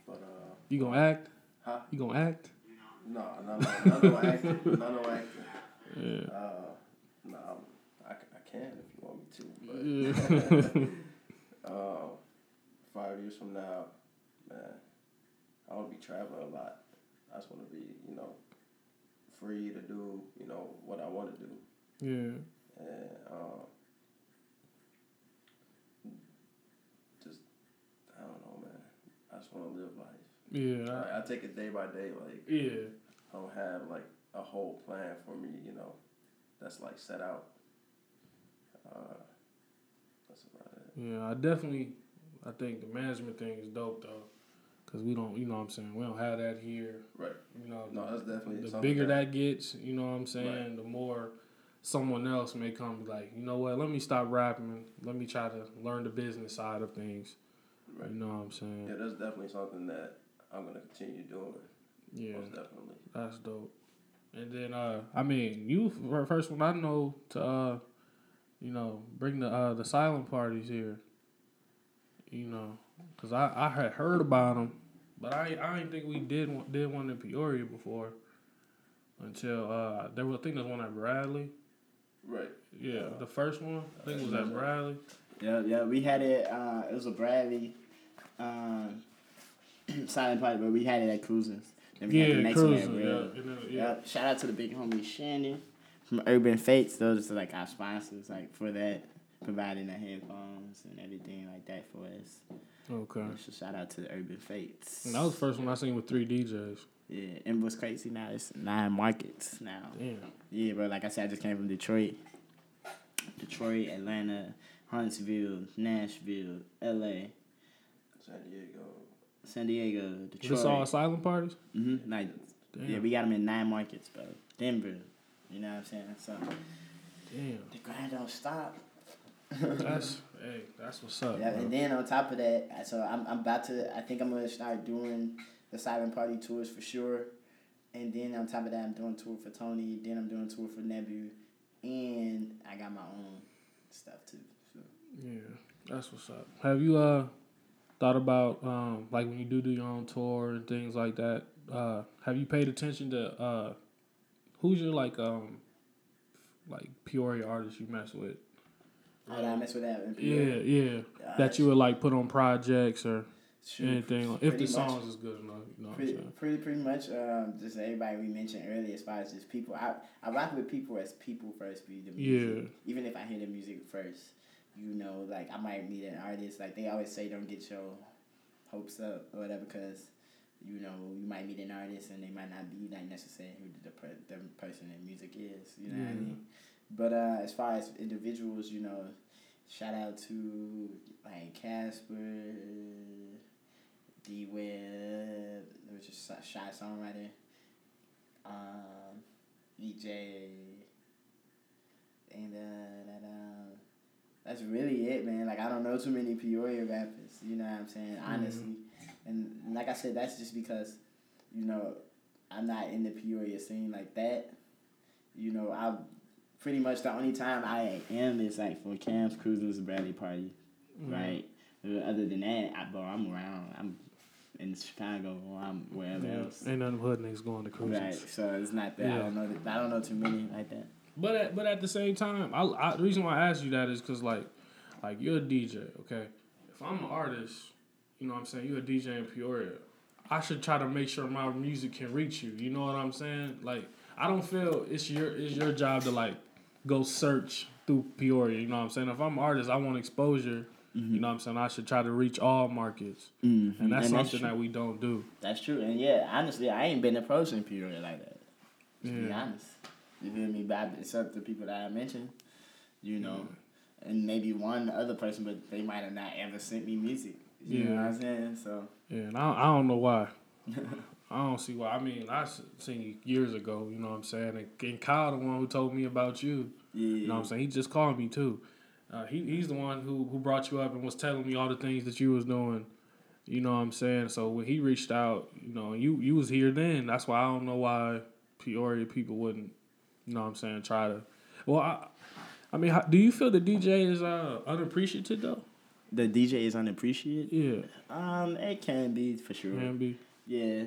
but uh, You gonna act? huh? You gonna act? No, no, no, no, no acting, no, no acting. Yeah. Uh, no, I, c- I can if you want me to, but Yeah. uh, five years from now, man, I want to be traveling a lot. I just want to be, you know, free to do, you know, what I want to do. yeah. and um, just I don't know, man. I just want to live life. Yeah. Like, I take it day by day. Like Yeah. I don't have like a whole plan for me, you know, that's like set out. Uh, that's about it. Yeah, I definitely, I think the management thing is dope though, cause we don't, you know what I'm saying, we don't have that here. Right. You know, No, that's definitely the bigger that- that gets, you know what I'm saying, the more someone else may come be like, you know what, let me stop rapping, let me try to learn the business side of things. Right. You know what I'm saying? Yeah, that's definitely something that I'm gonna continue doing. Yeah, Most definitely. that's dope. And then, uh, I mean, you first one I know to, uh, you know, bring the uh, the silent parties here. You know, cause I, I had heard about them, but I I didn't think we did one, did one in Peoria before. Until uh, there was I think there's one at Bradley. Right. Yeah, the first one I think was at Bradley. Yeah, yeah, we had it. Uh, it was a Bradley um, silent party, but we had it at Cruisers. Then we had the Yeah, next one at cruising. Yeah, then- yeah. Yep. Shout out to the big homie Shannon from Urban Fates. Those are like our sponsors, like for that, providing the headphones and everything like that for us. Okay. So shout out to the Urban Fates. And that was the first one I seen with three DJs. Yeah, and what's crazy now it's nine markets now. Damn. Yeah, bro. Like I said, I just came from Detroit, Detroit, Atlanta, Huntsville, Nashville, L.A., San Diego. San Diego, Detroit. This all silent parties. Mm-hmm. Like, Damn. yeah, we got them in nine markets, bro. Denver. You know what I'm saying? So Damn. the grind don't stop. That's hey, that's what's up. Yeah, and then on top of that, so I'm I'm about to. I think I'm gonna start doing the silent party tours for sure, and then on top of that, I'm doing tour for Tony. Then I'm doing tour for Nebu, and I got my own stuff too. So. Yeah, that's what's up. Have you uh thought about um like when you do do your own tour and things like that? Uh, have you paid attention to uh who's your like um like Peoria artist you mess with? Oh, I mess with that? Yeah, yeah. Yeah, That you would like put on projects or anything. Like, if the pretty much. songs is good enough, you know Pretty, pretty, pretty much. Um, just everybody we mentioned earlier, as far as just people. I, I rock with people as people first. Be the music. Yeah. Even if I hear the music first, you know, like I might meet an artist. Like they always say, don't get your hopes up or whatever, because you know you might meet an artist and they might not be like necessarily who the per, the person in music is. You know what I mean? But uh, as far as individuals, you know, shout out to like Casper, D Web, which is a shy songwriter, um, EJ, and uh, that um, that's really it, man. Like I don't know too many Peoria rappers. You know what I'm saying? Honestly, and like I said, that's just because, you know, I'm not in the Peoria scene like that. You know, I pretty much the only time I am is like for Cam's Cruisers Bradley party, Mm-hmm. right? Other than that, I, bro, I'm around. I'm in Chicago or I'm wherever Yeah, else. ain't nothing hood niggas going to cruises. Right, so it's not that. I don't know. That, I don't know too many like that. But at, but at the same time, I, I the reason why I asked you that is because like like you're a DJ, okay? If I'm an artist, you know what I'm saying you're a DJ in Peoria. I should try to make sure my music can reach you. You know what I'm saying? Like I don't feel it's your it's your job to like go search through Peoria. You know what I'm saying? If I'm an artist, I want exposure. You know what I'm saying? I should try to reach all markets, Mm-hmm. and that's And something true. that we don't do. That's true, and yeah, honestly, I ain't been approaching Peoria like that. To be honest, you feel me? But except the people that I mentioned, you know, and maybe one other person, but they might have not ever sent me music. You know Yeah. what I'm saying? So Yeah, and I, I don't know why. I don't see why. I mean, I seen you years ago. You know what I'm saying? And, and Kyle, the one who told me about you. Yeah, You know what I'm saying? He just called me too. Uh, he he's the one who who brought you up and was telling me all the things that you was doing. You know what I'm saying? So when he reached out, you know, you you was here then. That's why I don't know why Peoria people wouldn't. You know what I'm saying? Try to. Well, I. I mean, how, do you feel the DJ is uh, unappreciated though? the DJ is unappreciated. Yeah, Um, it can be for sure. can be. Yeah,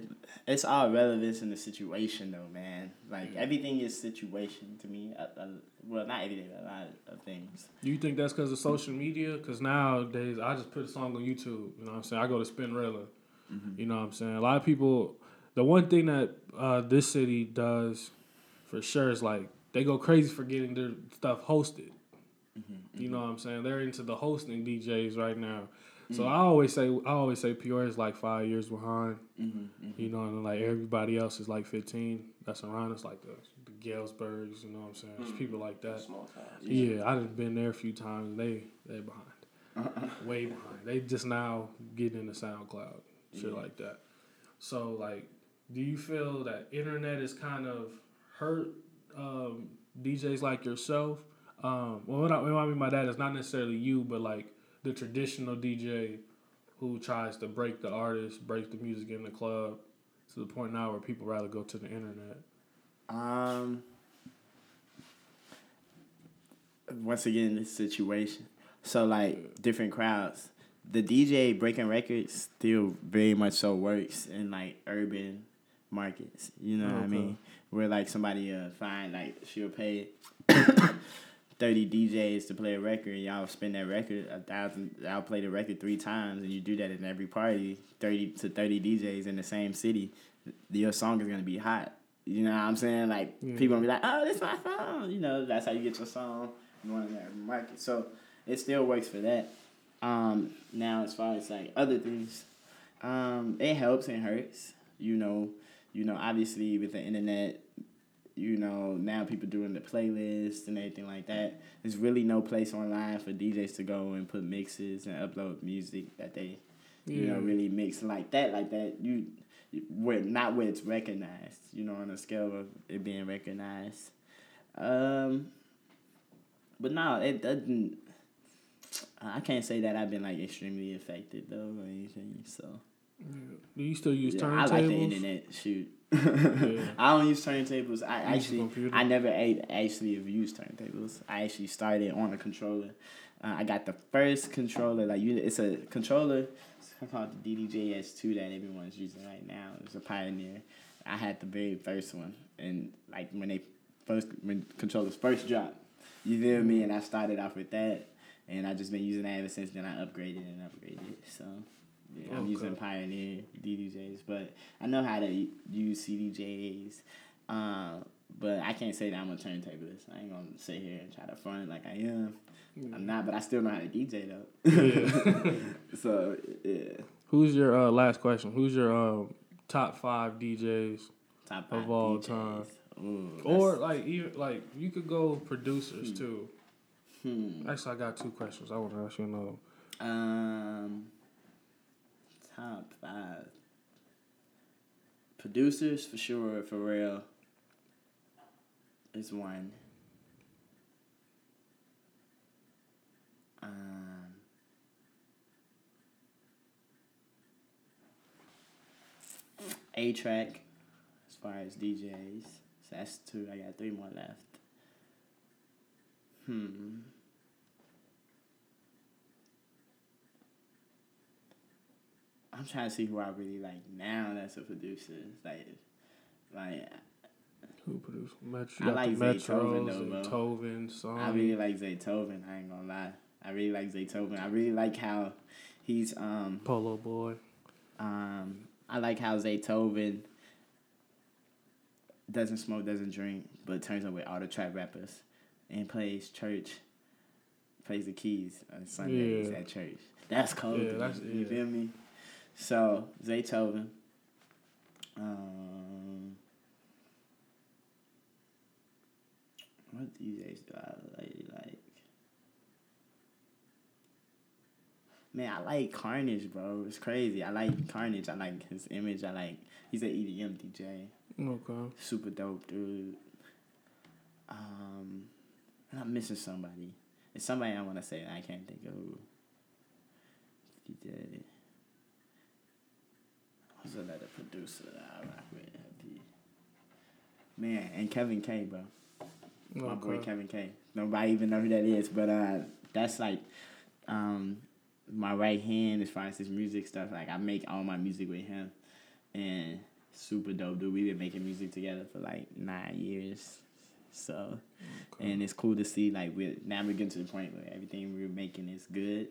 it's all relevance in the situation though, man. Like everything is situation to me. Uh, uh, well, not everything, but a lot of things. Do you think that's because of social media? Because nowadays, I just put a song on YouTube. You know what I'm saying? I go to Spinrilla. You know what I'm saying? A lot of people. The one thing that uh, this city does, for sure, is like they go crazy for getting their stuff hosted. You know what I'm saying? They're into the hosting DJs right now. So I always say, I always say, Peoria is like five years behind. You know, and like everybody else is like 15. That's around us, like the, the Galesburgs. You know what I'm saying? There's people like that. Small towns. Yeah, I done been there a few times. They they behind, way behind. They just now getting into SoundCloud, shit like that. So like, do you feel that internet is kind of hurt um, DJs like yourself? Um, well, what I, what I mean by that is not necessarily you, but like the traditional DJ who tries to break the artist, break the music in the club to the point now where people rather go to the internet. Um. Once again, this situation. So like different crowds. The DJ breaking records still very much so works in like urban markets. You know what I mean? Where like somebody uh find like she'll pay thirty DJs to play a record and y'all spend that record a thousand I'll play the record three times and you do that in every party, thirty to thirty DJs in the same city, your song is gonna be hot. You know what I'm saying? Like Yeah. people gonna be like, Oh, this is my song you know, that's how you get your song going in that market. So it still works for that. Um now as far as like other things, um, it helps and hurts. You know, you know, obviously with the internet, you know, now people doing the playlists and everything like that. There's really no place online for DJs to go and put mixes and upload music that they, you know, really mix like that, like that. You, where not where it's recognized. You know, on a scale of it being recognized. Um, but no, it doesn't. I can't say that I've been like extremely affected though or anything. So Do you still use yeah, turntables? I like the internet. Shoot. Yeah. I don't use turntables. I a actually. I never ate, actually have used turntables. I actually started on a controller. Uh, I got the first controller. Like you, it's a controller. It's called the DDJS2 that everyone's using right now. It's a Pioneer. I had the very first one, and like when they first when controllers first dropped, you feel me? And I started off with that, and I just been using that ever since. Then I upgraded and upgraded. So. Yeah, I'm Okay. using Pioneer DDJs, but I know how to use CDJs. Um, but I can't say that I'm a turntablist. I ain't gonna sit here and try to front like I am. I'm not, but I still know how to DJ though. Yeah. so yeah, Who's your uh, last question? Who's your um, top five DJs, top Of five all DJs. time. Ooh, or like even like you could go producers too? hmm. Actually, I got two questions. I want to ask you another. Um, top five producers for sure. For real, is one. Um, A-Trak, as far as DJs. So that's two. I got three more left. Hmm. I'm trying to see who I really like now. That's a producer. Like, like Who produced Metro? I like Zaytoven, though, bro. Song. I really like Zaytoven. I ain't gonna lie. I really like Zaytoven. I really like how he's um Polo Boy. um I like how Zaytoven doesn't smoke, doesn't drink, but turns up with all the trap rappers and plays church, plays the keys on Sundays Yeah. at church. That's cold. Yeah, that's- you yeah. feel me? So Zaytoven. Um, what DJs do I like? Like, man, I like Carnage, bro. It's crazy. I like Carnage. I like his image. I like he's an EDM DJ. Okay. Super dope, dude. Um, and I'm missing somebody. It's somebody I want to say. I can't think of who. DJ. Who's another producer that I rock with? Man, and Kevin K, bro. My boy Okay. Kevin K. Nobody even know who that is, but uh, that's like um, my right hand as far as his music stuff. Like I make all my music with him, and super dope, dude. We've been making music together for like nine years, so and it's cool to see like we now we're getting to the point where everything we're making is good,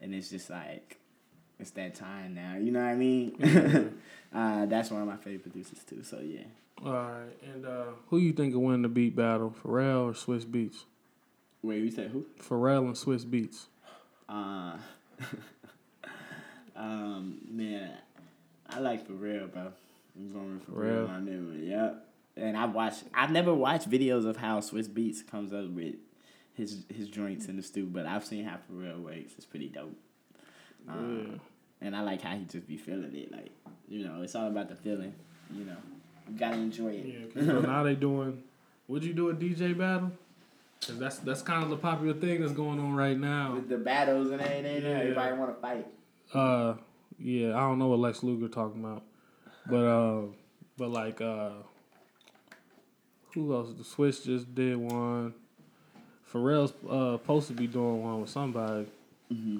and it's just like it's that time now. You know what I mean? uh, that's one of my favorite producers too. So yeah. All right. And uh, who you think will win the beat battle, Pharrell or Swizz Beatz? Wait, you said who? Pharrell and Swizz Beatz. Uh, um, man, I like Pharrell, bro. I'm going with Pharrell Pharrell. on that one. Yep. And I've watched. I've never watched videos of how Swizz Beatz comes up with his his joints in the stew, but I've seen how Pharrell works. It's pretty dope. Um, Yeah. And I like how he just be feeling it. Like, you know, it's all about the feeling. You know, you gotta enjoy it. Yeah. so now they doing. Would you do a DJ battle? Cause that's that's kind of the popular thing that's going on right now. With the battles and everything, Yeah. everybody want to fight. Uh, yeah, I don't know what Lex Luger talking about, but uh, but like uh, who else? The Swizz just did one. Pharrell's uh supposed to be doing one with somebody. hmm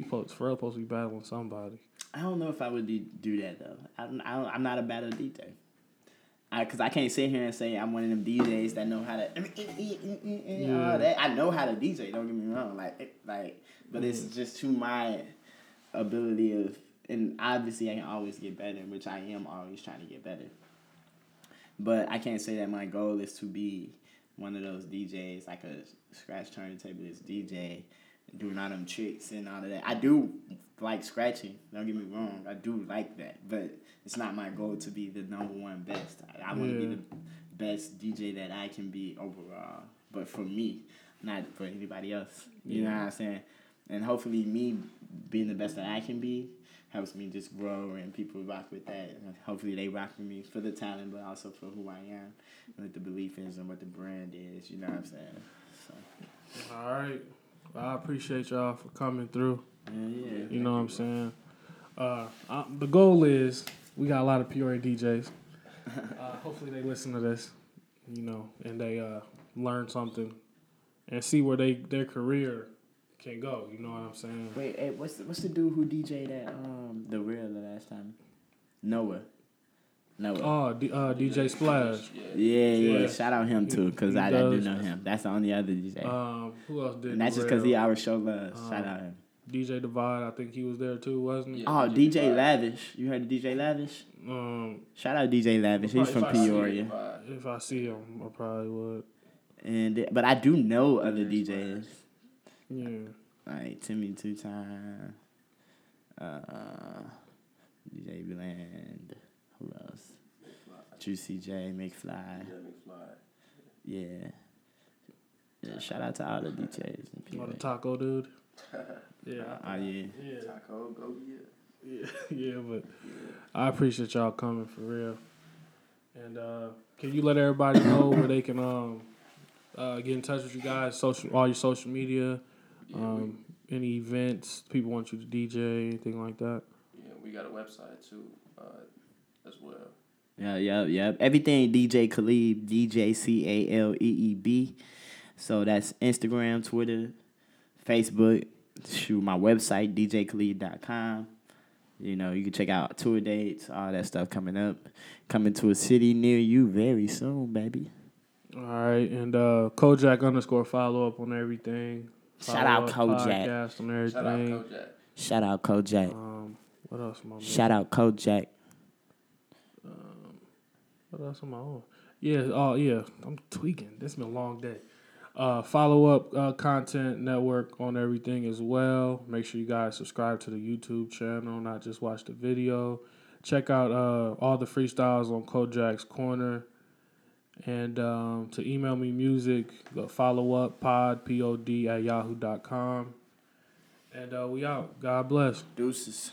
He supposed Pharrell supposed to be battling somebody. I don't know if I would do, do that though. I'm, I don't, I'm not a battle DJ. I, Cause I can't sit here and say I'm one of them DJs that know how to. Mm, mm, mm, yeah. all that. I know how to DJ. Don't get me wrong. Like, like, but it's just to my ability of, and obviously I can always get better, which I am always trying to get better. But I can't say that my goal is to be one of those DJs like a scratch turntablist DJ doing all them tricks and all of that. I do like scratching. Don't get me wrong. I do like that, but it's not my goal to be the number one best. I, I want to be the best DJ that I can be overall. But for me, not for anybody else. You know what I'm saying? And hopefully, me being the best that I can be helps me just grow and people rock with that. And hopefully, they rock with me for the talent, but also for who I am, and what the belief is, and what the brand is. You know what I'm saying? So, All right. Well, I appreciate y'all for coming through. yeah, yeah. You know what I'm saying? Uh, uh, the goal is we got a lot of Peoria DJs. Uh, hopefully they listen to this, you know, and they uh, learn something and see where they their career can go. You know what I'm saying? Wait, hey, what's the, what's the dude who DJ that um the real the last time? Noah. Noah. Oh, D, uh, DJ Splash. Yeah. Yeah, yeah, Yeah. Shout out him too, cause I, I do know him. That's the only other DJ. Um, who else did? and that's the just cause he rail? our show love. Um, Shout out him. DJ Divide. I think he was there too, wasn't he? Yeah. Oh, DJ DJ Lavish. Lavish. You heard of DJ Lavish? Um, Shout out DJ Lavish. He's from Peoria. Right. if I see him, I probably would. And but I do know other DJs Yeah. like Timmy Two Time, uh, DJ Bland. Who else? Juicy J, McFly. Yeah, McFly. Yeah. Yeah, shout out to all the DJs in Or the taco dude. Yeah. Oh yeah. Yeah. Taco, go get. Yeah, yeah, but I appreciate y'all coming for real. And uh, can you let everybody know where they can um uh, get in touch with you guys, social all your social media, Yeah, we, um, any events people want you to DJ, anything like that. yeah, we got a website too, uh, as well. Yeah, yeah, yeah. Everything DJ Caleeb, DJ C A L E E B. So that's Instagram, Twitter, Facebook. Shoot, my website, djcaleeb.com. You know, you can check out tour dates, all that stuff coming up. Coming to a city near you very soon, baby. All right, and uh, Kojak underscore follow up on everything. Shout out Kojak. Podcast on Shout out. Kojak. Shout out Kojak. Um, what else am I? missing? Shout out Kojak. What else am I on? Yeah, oh yeah, I'm tweaking. This has been a long day. Uh, follow up uh, content network on everything as well. Make sure you guys subscribe to the YouTube channel, not just watch the video. Check out uh, all the freestyles on Kojak's Corner. And um, to email me music, follow up pod, P O D at yahoo.com. And uh, we out. God bless. Deuces.